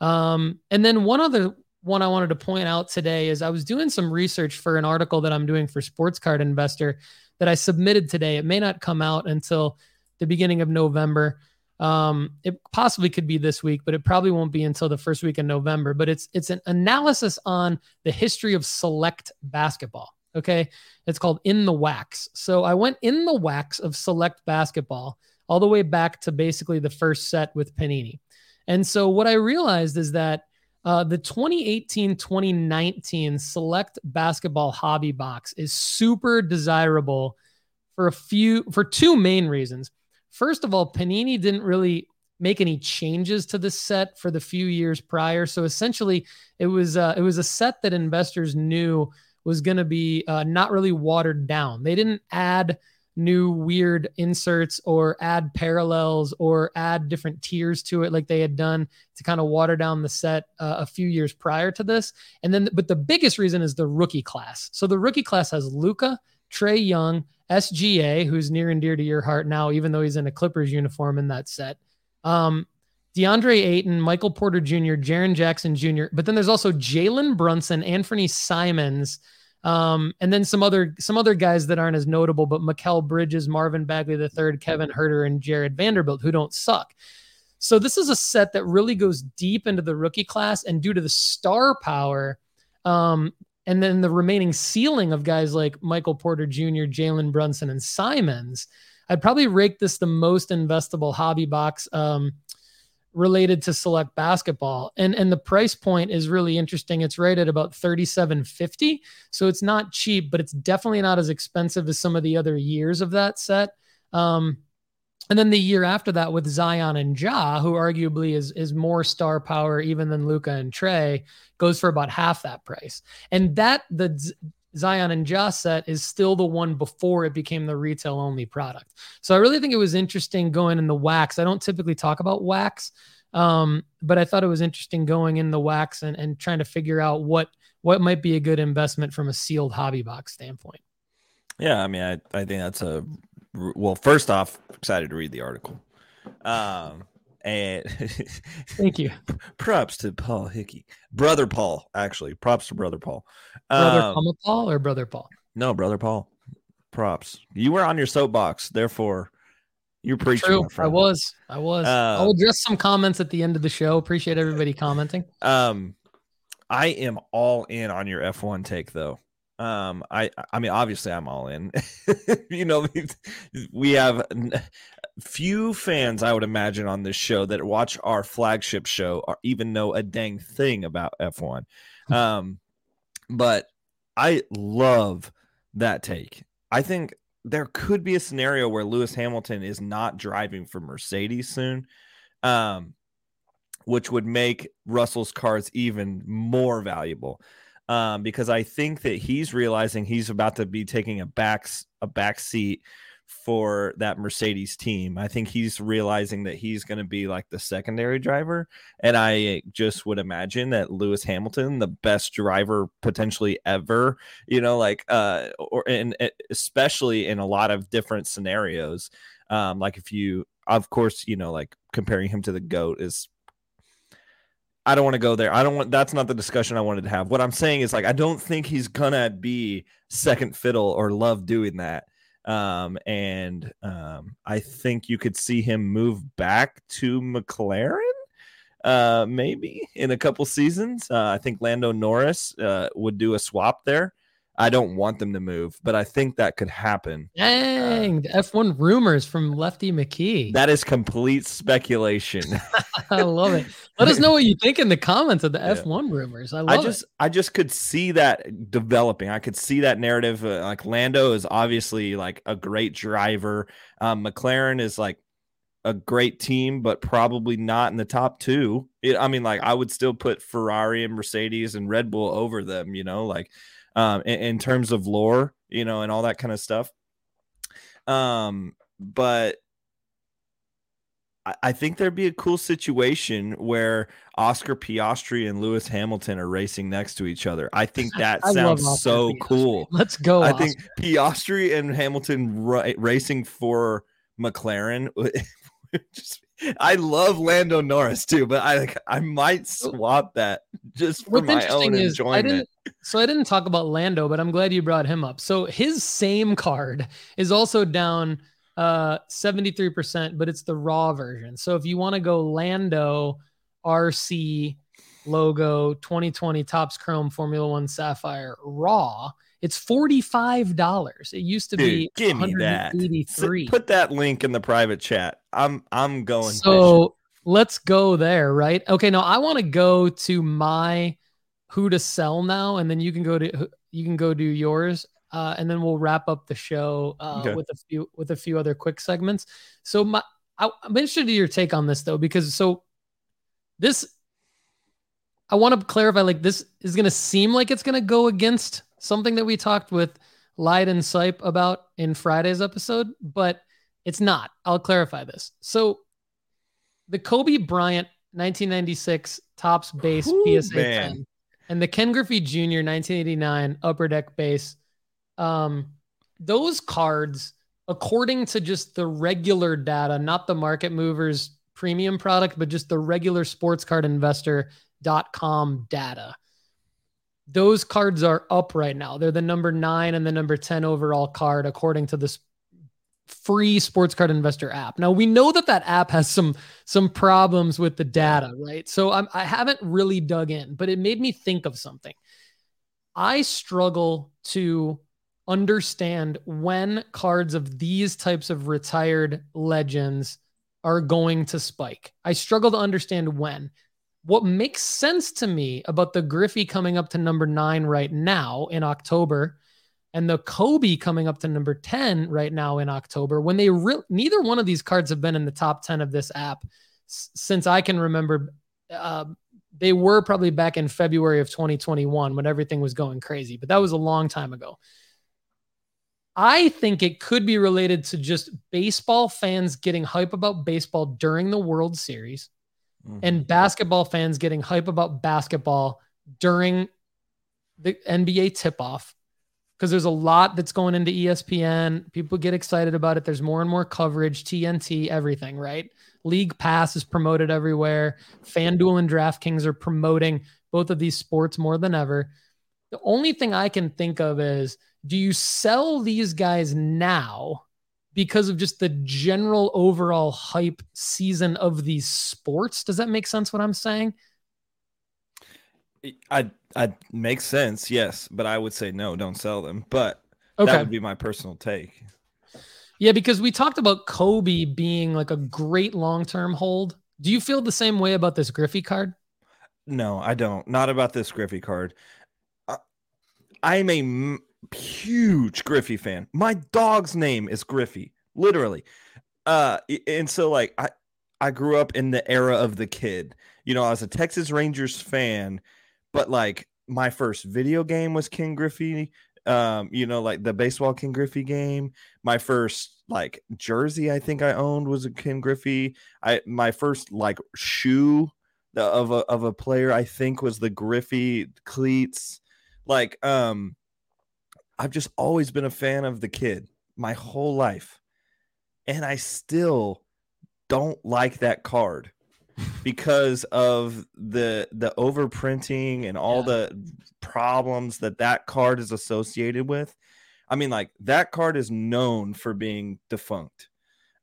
A: Um, and then one other one I wanted to point out today is I was doing some research for an article that I'm doing for Sports Card Investor that I submitted today. It may not come out until the beginning of November. Um, it possibly could be this week, but it probably won't be until the first week in November. But it's it's an analysis on the history of select basketball. Okay, it's called In the Wax. So I went in the wax of select basketball all the way back to basically the first set with Panini. And so what I realized is that uh, the 2018 2019 select basketball hobby box is super desirable for a few for two main reasons. First of all, Panini didn't really make any changes to the set for the few years prior. So essentially, it was uh, it was a set that investors knew was going to be uh, not really watered down. They didn't add new weird inserts or add parallels or add different tiers to it like they had done to kind of water down the set uh, a few years prior to this. And then, but the biggest reason is the rookie class. So the rookie class has Luka, Trae Young, SGA, who's near and dear to your heart now, even though he's in a Clippers uniform in that set. Um, DeAndre Ayton, Michael Porter Jr., Jaren Jackson Jr., but then there's also Jalen Brunson, Anthony Simons, Um, and then some other some other guys that aren't as notable, but Mikal Bridges, Marvin Bagley III, Kevin Huerter, and Jarred Vanderbilt, who don't suck. So this is a set that really goes deep into the rookie class, and due to the star power, um, and then the remaining ceiling of guys like Michael Porter Jr., Jalen Brunson, and Simons, I'd probably rake this the most investable hobby box um, related to select basketball. And and the price point is really interesting. It's right at about 37.50. So it's not cheap, but it's definitely not as expensive as some of the other years of that set. Um, and then the year after that with Zion and Ja, who arguably is is more star power even than Luka and Trae, goes for about half that price. And that the Zion and Ja set is still the one before it became the retail only product. So I really think it was interesting going in the wax. I don't typically talk about wax, um, but I thought it was interesting going in the wax and, and trying to figure out what what might be a good investment from a sealed hobby box standpoint.
B: Yeah, I mean, I, I think that's a well, first off, excited to read the article. Um, and
A: thank you.
B: Props to Paul Hickey, brother Paul. Actually, props to brother Paul.
A: Brother um, Paul or brother Paul?
B: No, brother Paul. Props. You were on your soapbox, therefore you're preaching.
A: True. I was. I was. Uh, I'll address some comments at the end of the show. Appreciate everybody commenting.
B: Um, I am all in on your F1 take though. Um, I I mean, obviously, I'm all in. you know, we have few fans, I would imagine, on this show that watch our flagship show or even know a dang thing about F1. Um, but I love that take. I think there could be a scenario where Lewis Hamilton is not driving for Mercedes soon. Um, which would make Russell's cars even more valuable um, because I think that he's realizing he's about to be taking a back a back seat for that Mercedes team. I think he's realizing that he's going to be like the secondary driver, and I just would imagine that Lewis Hamilton, the best driver potentially ever, you know, like uh, or and especially in a lot of different scenarios, um, like if you, of course, you know, like comparing him to the goat is I don't want to go there. I don't want that's not the discussion I wanted to have. What I'm saying is like I don't think he's gonna be second fiddle or love doing that. Um, and um, I think you could see him move back to McLaren, uh, maybe in a couple seasons. Uh, I think Lando Norris uh, would do a swap there. I don't want them to move, but I think that could happen.
A: Dang, uh, the F1 rumors from Lefty McKee.
B: That is complete speculation.
A: I love it. Let us know what you think in the comments of the yeah. F1 rumors. I love I
B: just
A: it.
B: I just could see that developing. I could see that narrative. Uh, like Lando is obviously like a great driver. Um, McLaren is like a great team, but probably not in the top two. It, I mean, like I would still put Ferrari and Mercedes and Red Bull over them. You know, like um, in, in terms of lore, you know, and all that kind of stuff. Um, but I think there'd be a cool situation where Oscar Piastri and Lewis Hamilton are racing next to each other. I think that I sounds so Piastri. cool.
A: Let's go.
B: I Oscar. think Piastri and Hamilton ra- racing for McLaren. just, I love Lando Norris too, but I like I might swap that just for What's my own enjoyment.
A: So I didn't talk about Lando, but I'm glad you brought him up. So his same card is also down uh 73%, but it's the raw version. So if you want to go Lando RC logo 2020 Topps Chrome Formula 1 Sapphire raw, it's $45. It used to Dude, be give me that.
B: Put that link in the private chat. I'm I'm going
A: So let's go there, right? Okay, now I want to go to my who to sell now, and then you can go to you can go do yours, uh, and then we'll wrap up the show uh, okay. with a few with a few other quick segments. So my I, I'm interested in your take on this though, because so this I want to clarify like this is going to seem like it's going to go against something that we talked with and Sipe about in Friday's episode, but it's not. I'll clarify this. So the Kobe Bryant 1996 Topps base Ooh, PSA man. 10 and the Ken Griffey Jr. 1989 Upper Deck base. Um, those cards, according to just the regular data, not the market movers premium product, but just the regular sports card investor.com data, those cards are up right now. They're the number nine and the number 10 overall card, according to this free sports card investor app. Now we know that that app has some some problems with the data, right? So I'm, I haven't really dug in, but it made me think of something. I struggle to understand when cards of these types of retired legends are going to spike. I struggle to understand when. What makes sense to me about the Griffey coming up to number nine right now in October and the Kobe coming up to number 10 right now in October, when they re- neither one of these cards have been in the top 10 of this app s- since I can remember. Uh, they were probably back in February of 2021 when everything was going crazy, but that was a long time ago. I think it could be related to just baseball fans getting hype about baseball during the World Series mm-hmm. and basketball fans getting hype about basketball during the NBA tip off because there's a lot that's going into ESPN. People get excited about it. There's more and more coverage, TNT, everything, right? League Pass is promoted everywhere. FanDuel and DraftKings are promoting both of these sports more than ever. The only thing I can think of is do you sell these guys now because of just the general overall hype season of these sports? Does that make sense what I'm saying?
B: I I makes sense, yes, but I would say no, don't sell them. But okay. that would be my personal take.
A: Yeah, because we talked about Kobe being like a great long-term hold. Do you feel the same way about this Griffey card?
B: No, I don't. Not about this Griffey card. I'm a huge Griffey fan. My dog's name is Griffey, literally. Uh, and so like I, I grew up in the era of the kid. You know, I was a Texas Rangers fan, but like my first video game was Ken Griffey. Um, you know, like the baseball Ken Griffey game. My first like jersey I think I owned was a Ken Griffey. I my first like shoe of a of a player I think was the Griffey cleats. Like um I've just always been a fan of the kid my whole life. And I still don't like that card because of the the overprinting and all yeah. the problems that that card is associated with. I mean like that card is known for being defunct.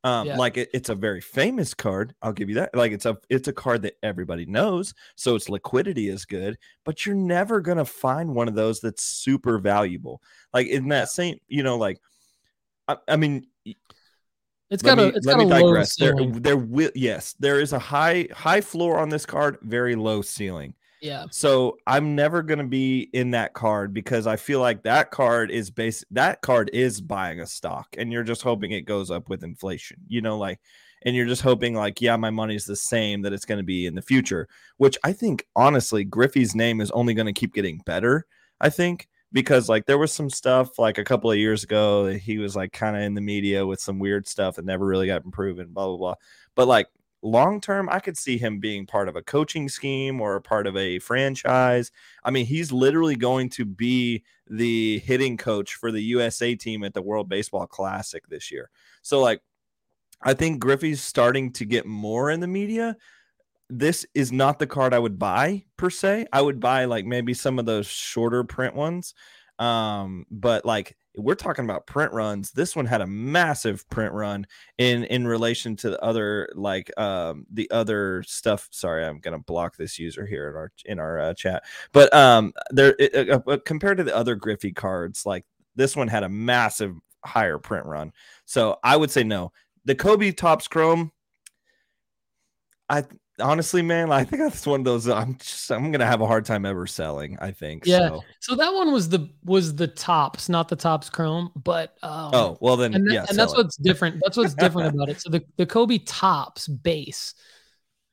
B: Um, yeah. like it, it's a very famous card. I'll give you that. Like it's a it's a card that everybody knows, so its liquidity is good. But you're never gonna find one of those that's super valuable. Like in that same, you know, like I, I mean,
A: it's got a it's let got me digress.
B: There, there will yes, there is a high high floor on this card, very low ceiling.
A: Yeah.
B: So I'm never going to be in that card because I feel like that card is base that card is buying a stock and you're just hoping it goes up with inflation. You know like and you're just hoping like yeah, my money's the same that it's going to be in the future, which I think honestly Griffey's name is only going to keep getting better, I think, because like there was some stuff like a couple of years ago that he was like kind of in the media with some weird stuff that never really got proven, blah blah blah. But like long term, I could see him being part of a coaching scheme or a part of a franchise. I mean, he's literally going to be the hitting coach for the USA team at the World Baseball Classic this year. So, like, I think Griffey's starting to get more in the media. This is not the card I would buy per se. I would buy like maybe some of those shorter print ones. Um, but like we're talking about print runs. This one had a massive print run in in relation to the other like um the other stuff. Sorry i'm gonna block this user here in our in our uh, chat. But um there it, uh, compared to the other griffey cards like this one had a massive higher print run. So i would say no. The kobe Topps chrome i honestly, man, I think that's one of those. I'm just I'm gonna have a hard time ever selling. I think.
A: Yeah. So, so that one was the was the Topps, not the Topps Chrome, but um,
B: oh well then
A: and,
B: that, yeah,
A: and that's it. what's different. That's what's different about it. So the the Kobe Topps base.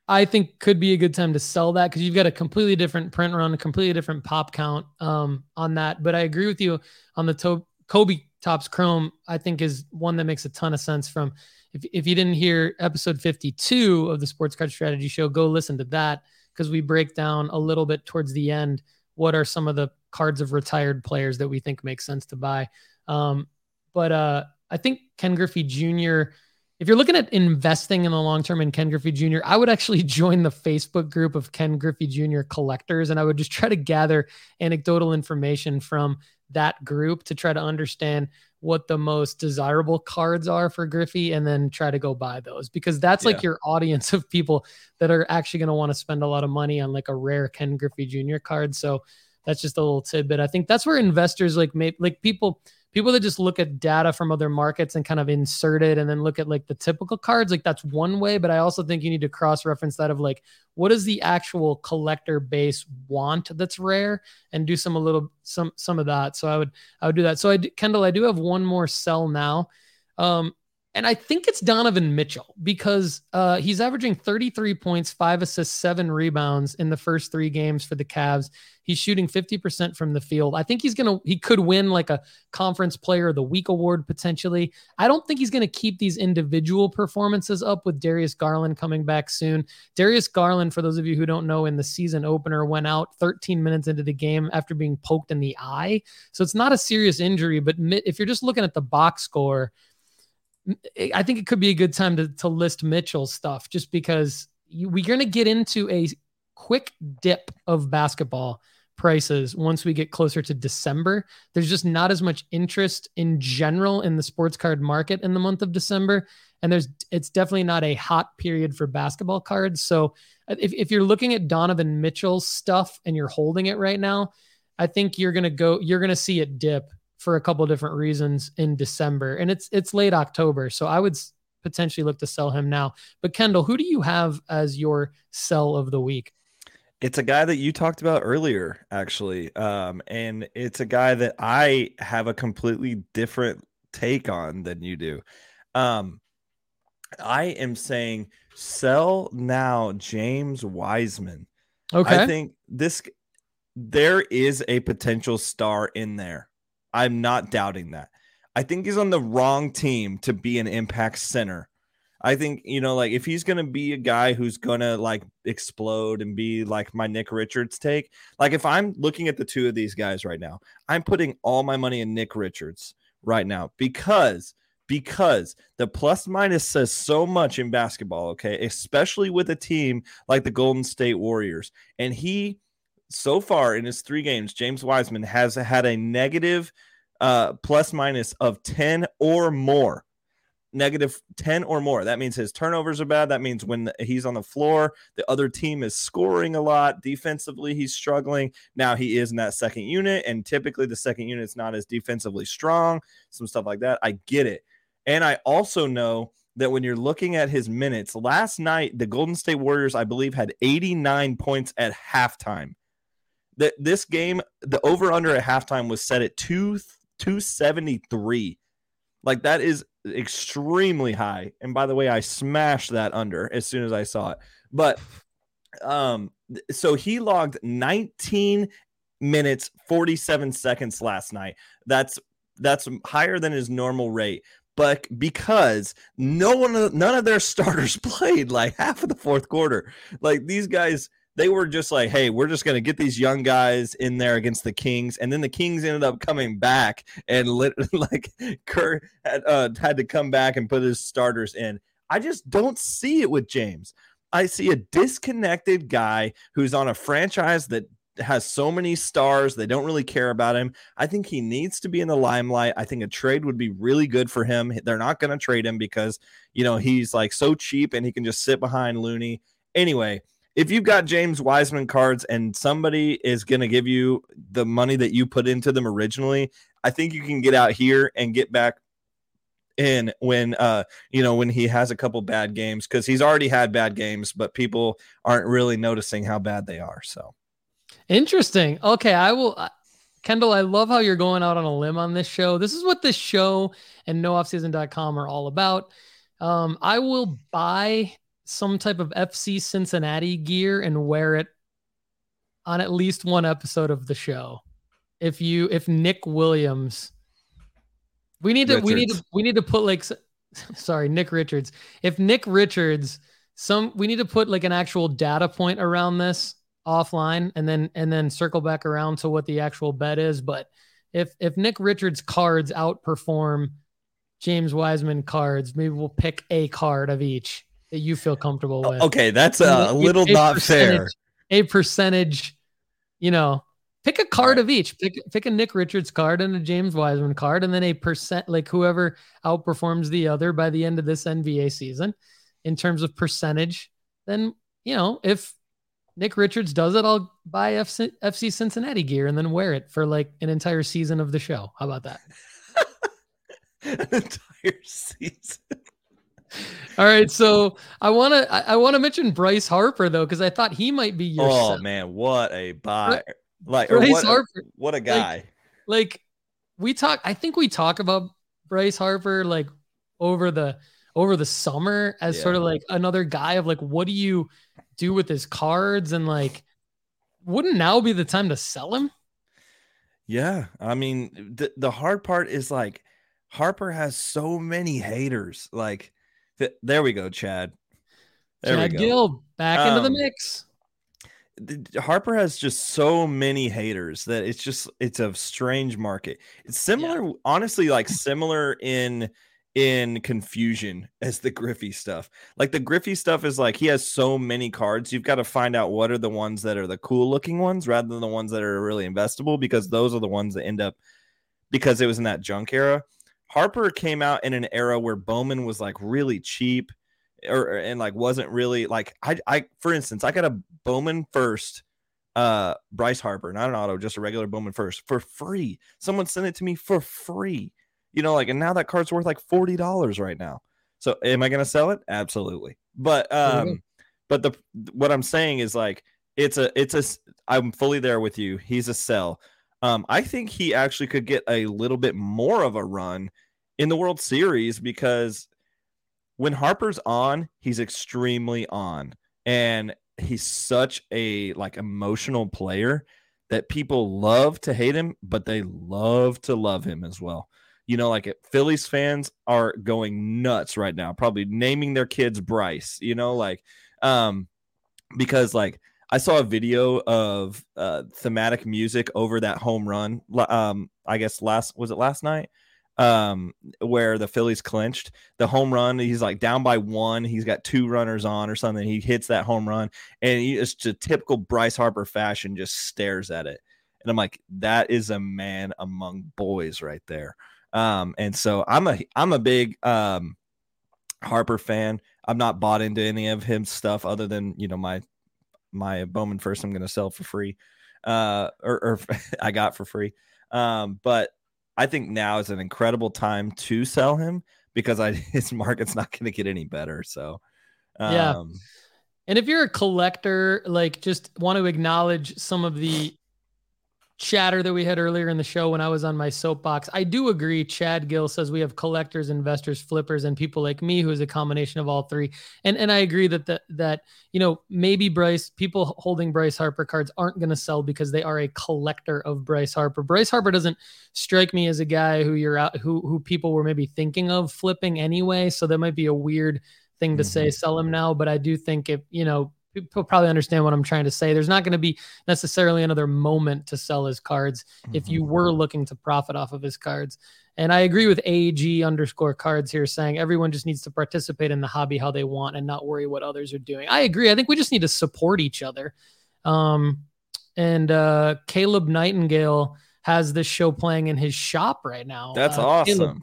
A: I think could be a good time to sell that because you've got a completely different print run, a completely different pop count um, on that. But I agree with you on the to- Kobe Topps Chrome. I think is one that makes a ton of sense from if, if you didn't hear episode 52 of the Sports Card Strategy Show, go listen to that because we break down a little bit towards the end what are some of the cards of retired players that we think make sense to buy. Um, but uh, I think Ken Griffey Jr. if you're looking at investing in the long term in Ken Griffey Jr., I would actually join the Facebook group of Ken Griffey Jr. collectors, and I would just try to gather anecdotal information from that group to try to understand what the most desirable cards are for Griffey and then try to go buy those because that's yeah. like your audience of people that are actually going to want to spend a lot of money on like a rare Ken Griffey Jr. card. So that's just a little tidbit. I think that's where investors like make like people people that just look at data from other markets and kind of insert it and then look at like the typical cards like that's one way but i also think you need to cross reference that of like what does the actual collector base want that's rare and do some a little some some of that. So i would i would do that. So i kendall i do have one more sell now. Um and I think it's Donovan Mitchell because uh, he's averaging 33 points, five assists, seven rebounds in the first three games for the Cavs. He's shooting 50% from the field. I think he's going to, he could win like a conference player of the week award potentially. I don't think he's going to keep these individual performances up with Darius Garland coming back soon. Darius Garland, for those of you who don't know, in the season opener went out 13 minutes into the game after being poked in the eye. So it's not a serious injury, but if you're just looking at the box score, I think it could be a good time to, to list Mitchell's stuff just because you, we're going to get into a quick dip of basketball prices once we get closer to December. There's just not as much interest in general in the sports card market in the month of December. And there's it's definitely not a hot period for basketball cards. So uh, if, if you're looking at Donovan Mitchell's stuff and you're holding it right now, I think you're gonna go, you're gonna see it dip for a couple different reasons in December, and it's it's late October, so I would potentially look to sell him now. But Kendall, who do you have as your sell of the week?
B: It's a guy that you talked about earlier, actually, um, and it's a guy that I have a completely different take on than you do. Um, I am saying sell now, James Wiseman. Okay, I think this there is a potential star in there. I'm not doubting that. I think he's on the wrong team to be an impact center. I think, you know, like if he's going to be a guy who's going to like explode and be like my Nick Richards take, like if I'm looking at the two of these guys right now, I'm putting all my money in Nick Richards right now because because the plus minus says so much in basketball, okay? Especially with a team like the Golden State Warriors. And he so far in his three games, James Wiseman has had a negative uh, plus minus of 10 or more. Negative 10 or more. That means his turnovers are bad. That means when he's on the floor, the other team is scoring a lot. Defensively, he's struggling. Now he is in that second unit, and typically the second unit is not as defensively strong, some stuff like that. I get it. And I also know that when you're looking at his minutes, last night, the Golden State Warriors, I believe, had 89 points at halftime that this game, the over under at halftime was set at two 273. Like that is extremely high. And by the way, I smashed that under as soon as I saw it. But um so he logged 19 minutes 47 seconds last night. That's that's higher than his normal rate. But because no one none of their starters played like half of the fourth quarter. Like these guys they were just like, hey, we're just going to get these young guys in there against the Kings. And then the Kings ended up coming back and lit, like Kerr had, uh, had to come back and put his starters in. I just don't see it with James. I see a disconnected guy who's on a franchise that has so many stars. They don't really care about him. I think he needs to be in the limelight. I think a trade would be really good for him. They're not going to trade him because, you know, he's like so cheap and he can just sit behind Looney. Anyway, if you've got James Wiseman cards and somebody is going to give you the money that you put into them originally, I think you can get out here and get back in when uh you know when he has a couple bad games because he's already had bad games but people aren't really noticing how bad they are so.
A: Interesting. Okay i will uh, kendall i love how you're going out on a limb on this show. This is what this show and nooffseason.com are all about. Um i will buy some type of FC Cincinnati gear and wear it on at least one episode of the show. If you if Nick Williams we need to Richards. we need to we need to put like sorry, Nick Richards. If Nick Richards some we need to put like an actual data point around this offline and then and then circle back around to what the actual bet is, but if if Nick Richards cards outperform James Wiseman cards. Maybe we'll pick a card of each that you feel comfortable oh, with.
B: Okay, that's a, little a not fair.
A: A percentage, you know, pick a card right. of each. Pick pick a Nick Richards card and a James Wiseman card, and then a percent like whoever outperforms the other by the end of this NBA season in terms of percentage. Then you know if Nick Richards does it, I'll buy FC, FC Cincinnati gear and then wear it for like an entire season of the show. How about that?
B: an entire season.
A: All right, so I want to I, want to mention Bryce Harper though because I thought he might be your.
B: Oh man, what a buy! Like Bryce what, Harper, what a guy!
A: Like, like we talk, I think we talk about Bryce Harper like over the over the summer as yeah. sort of like another guy of like what do you do with his cards and like wouldn't now be the time to sell him?
B: Yeah, I mean the the hard part is like Harper has so many haters. Like, th- there we go, Chad.
A: There Chad Gill back um, into the um, mix.
B: Harper has just so many haters that it's just it's a strange market. It's similar, yeah. honestly, like similar in in confusion as the Griffey stuff. Like the Griffey stuff is like he has so many cards. You've got to find out what are the ones that are the cool looking ones rather than the ones that are really investable because those are the ones that end up because it was in that junk era. Harper came out in an era where Bowman was like really cheap or and like wasn't really like I I for instance, I got a Bowman first uh Bryce Harper, not an auto, just a regular Bowman first for free. Someone sent it to me for free. You know, like and now that card's worth like $40 right now. So am I going to sell it? Absolutely. But um mm-hmm. but the what I'm saying is like it's a it's a I'm fully there with you. He's a sell. Um, I think he actually could get a little bit more of a run in the World Series because when Harper's on, he's extremely on. And he's such a like emotional player that people love to hate him, but they love to love him as well. You know, like Phillies fans are going nuts right now, probably naming their kids Bryce, you know, like um because like I saw a video of uh, thematic music over that home run. Um, I guess last was it last night, um, where the Phillies clinched the home run. He's like down by one. He's got two runners on or something. He hits that home run, and he just a typical Bryce Harper fashion, just stares at it. And I'm like, that is a man among boys right there. Um, and so I'm a I'm a big um Harper fan. I'm not bought into any of his stuff other than you know my my Bowman first I'm going to sell for free, uh, or, or I got for free. Um, but I think now is an incredible time to sell him because I his market's not going to get any better. So,
A: um, yeah. And if you're a collector, like just want to acknowledge some of the chatter that we had earlier in the show when I was on my soapbox. I do agree. Chad Gill says we have collectors, investors, flippers, and people like me who is a combination of all three. And and I agree that the, that you know maybe Bryce people holding Bryce Harper cards aren't going to sell because they are a collector of Bryce Harper. Bryce Harper doesn't strike me as a guy who you're out who who people were maybe thinking of flipping anyway. So that might be a weird thing to mm-hmm. say sell him now, but I do think if you know people probably understand what I'm trying to say. There's not going to be necessarily another moment to sell his cards mm-hmm. if you mm-hmm. were looking to profit off of his cards. And I agree with AG underscore cards here saying everyone just needs to participate in the hobby how they want and not worry what others are doing. I agree. I think we just need to support each other. Um, and uh, Caleb Nightingale has this show playing in his shop right now.
B: That's uh, awesome. Caleb,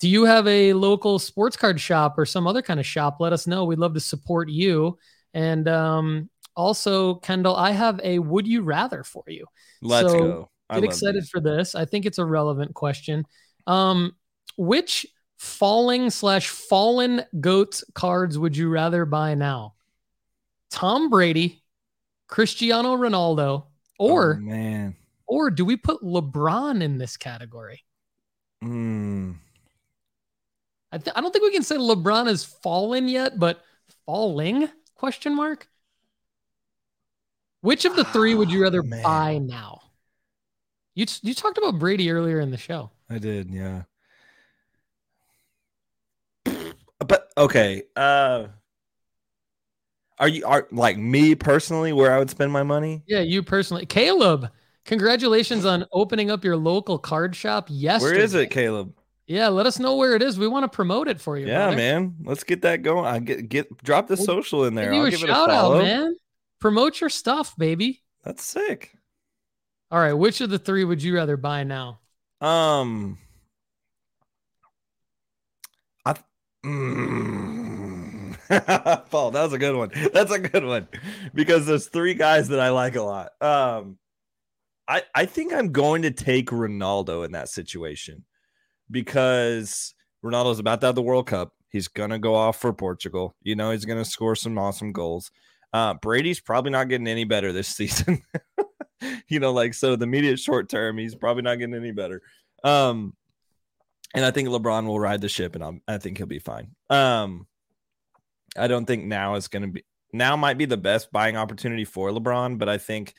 A: do you have a local sports card shop or some other kind of shop? Let us know. We'd love to support you. And um, also, Kendall, I have a would you rather for you.
B: Let's so go.
A: I get excited for this. I think it's a relevant question. Um, which falling slash fallen goats cards would you rather buy now? Tom Brady, Cristiano Ronaldo, or
B: oh, man,
A: or do we put LeBron in this category?
B: Hmm.
A: I, th- I don't think we can say LeBron is fallen yet, but falling Question mark. Which of the three would you rather oh, buy now? You you talked about Brady earlier in the show.
B: I did, yeah. But okay, uh are you are like me personally where I would spend my money?
A: Yeah, you personally. Caleb, congratulations on opening up your local card shop yesterday.
B: Where is it, Caleb?
A: Yeah, let us know where it is. We want to promote it for you.
B: Yeah,
A: brother.
B: man. Let's get that going. I get get drop the social in there.
A: Give you
B: I'll
A: a
B: give it
A: shout
B: a
A: out, man. Promote your stuff, baby.
B: That's sick.
A: All right, which of the three would you rather buy now?
B: Um, I. Mm, Paul, that was a good one. That's a good one because there's three guys that I like a lot. Um, I I think I'm going to take Ronaldo in that situation because Ronaldo's about to have the World Cup. He's gonna go off for Portugal. You know, he's gonna score some awesome goals. Uh, Brady's probably not getting any better this season. you know, like so the immediate short term, he's probably not getting any better. Um, and I think LeBron will ride the ship, and I'm, I think he'll be fine. Um, I don't think now is going to be now might be the best buying opportunity for LeBron, but I think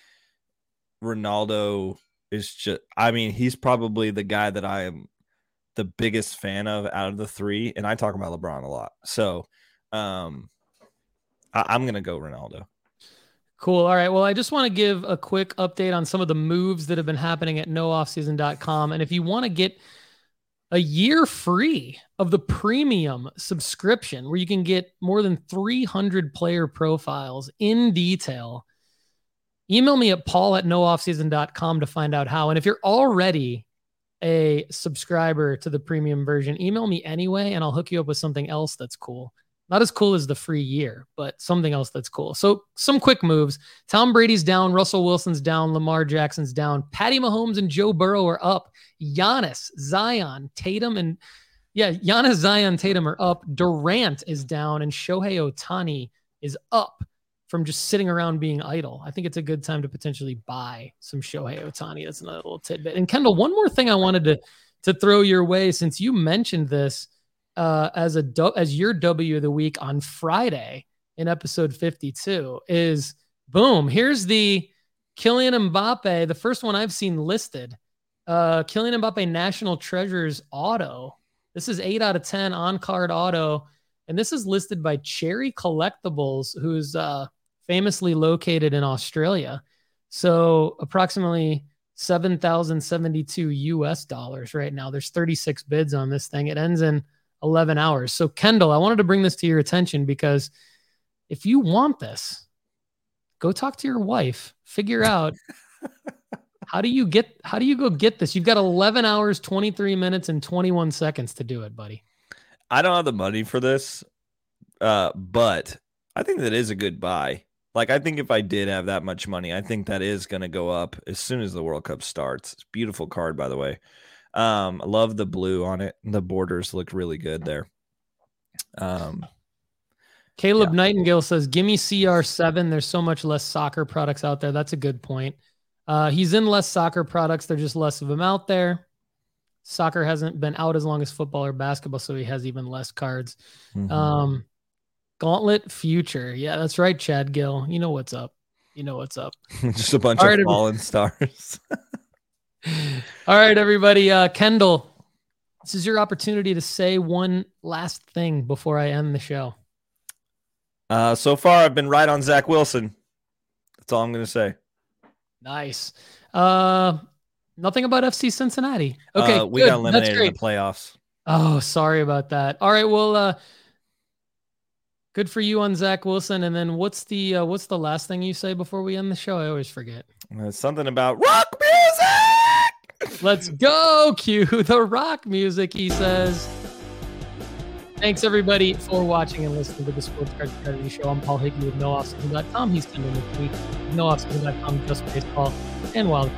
B: Ronaldo is just. I mean, he's probably the guy that I am the biggest fan of out of the three, and I talk about LeBron a lot. So, um, I, I'm going to go Ronaldo.
A: Cool. All right. Well, I just want to give a quick update on some of the moves that have been happening at nooffseason.com. And if you want to get a year free of the premium subscription where you can get more than 300 player profiles in detail, email me at paul at nooffseason.com to find out how. And if you're already a subscriber to the premium version, email me anyway, and I'll hook you up with something else that's cool. Not as cool as the free year, but something else that's cool. So, some quick moves. Tom Brady's down, Russell Wilson's down, Lamar Jackson's down, Patty Mahomes and Joe Burrow are up. Giannis, Zion, Tatum, and yeah, Giannis, Zion, Tatum are up. Durant is down, and Shohei Ohtani is up from just sitting around being idle. I think it's a good time to potentially buy some Shohei Ohtani. That's another little tidbit. And Kendall, one more thing I wanted to to throw your way since you mentioned this uh, as a as your W of the week on Friday in episode 52 is boom. Here's the Kylian Mbappe, the first one I've seen listed. Uh, Kylian Mbappe National Treasures Auto. This is eight out of 10 on card auto. And this is listed by Cherry Collectibles, who's uh, famously located in Australia. So approximately 7,072 US dollars right now. There's 36 bids on this thing. It ends in 11 hours. So, Kendall, I wanted to bring this to your attention because if you want this, go talk to your wife, figure out how do you get how do you go get this? You've got 11 hours, 23 minutes and 21 seconds to do it, buddy.
B: I don't have the money for this, uh, but I think that is a good buy. Like, I think if I did have that much money, I think that is going to go up as soon as the World Cup starts. It's a beautiful card, by the way. Um, I love the blue on it. The borders look really good there. Um,
A: Caleb
B: Yeah.
A: Nightingale says, "Give me CR7. There's so much less soccer products out there. That's a good point. Uh, he's in less soccer products. There's just less of them out there. Soccer hasn't been out as long as football or basketball, so he has even less cards.
B: mhm.
A: Um, Gauntlet Future. Yeah, that's right, Chad Gill. You know what's up. You know what's up.
B: just a bunch
A: all
B: of
A: right, every-
B: fallen stars.
A: All right, everybody. Uh, Kendall, this is your opportunity to say one last thing before I end the show.
B: uh, so far, I've been right on Zach Wilson. That's all I'm going to say.
A: Nice. Uh, nothing about FC Cincinnati. Okay,
B: Uh, we
A: good.
B: got eliminated
A: That's
B: in the playoffs.
A: Oh, sorry about that. All right, well, uh, good for you on Zach Wilson. And then what's the uh, what's the last thing you say before we end the show? I always forget.
B: Uh, something about rock music.
A: Let's go, cue the rock music, he says. Thanks everybody for watching and listening to the Sports Card Strategy Show. I'm Paul Hickey with NoOffSeason.com. He's Kendall McPhee, NoOffSeason.com, Just Baseball, and Wild.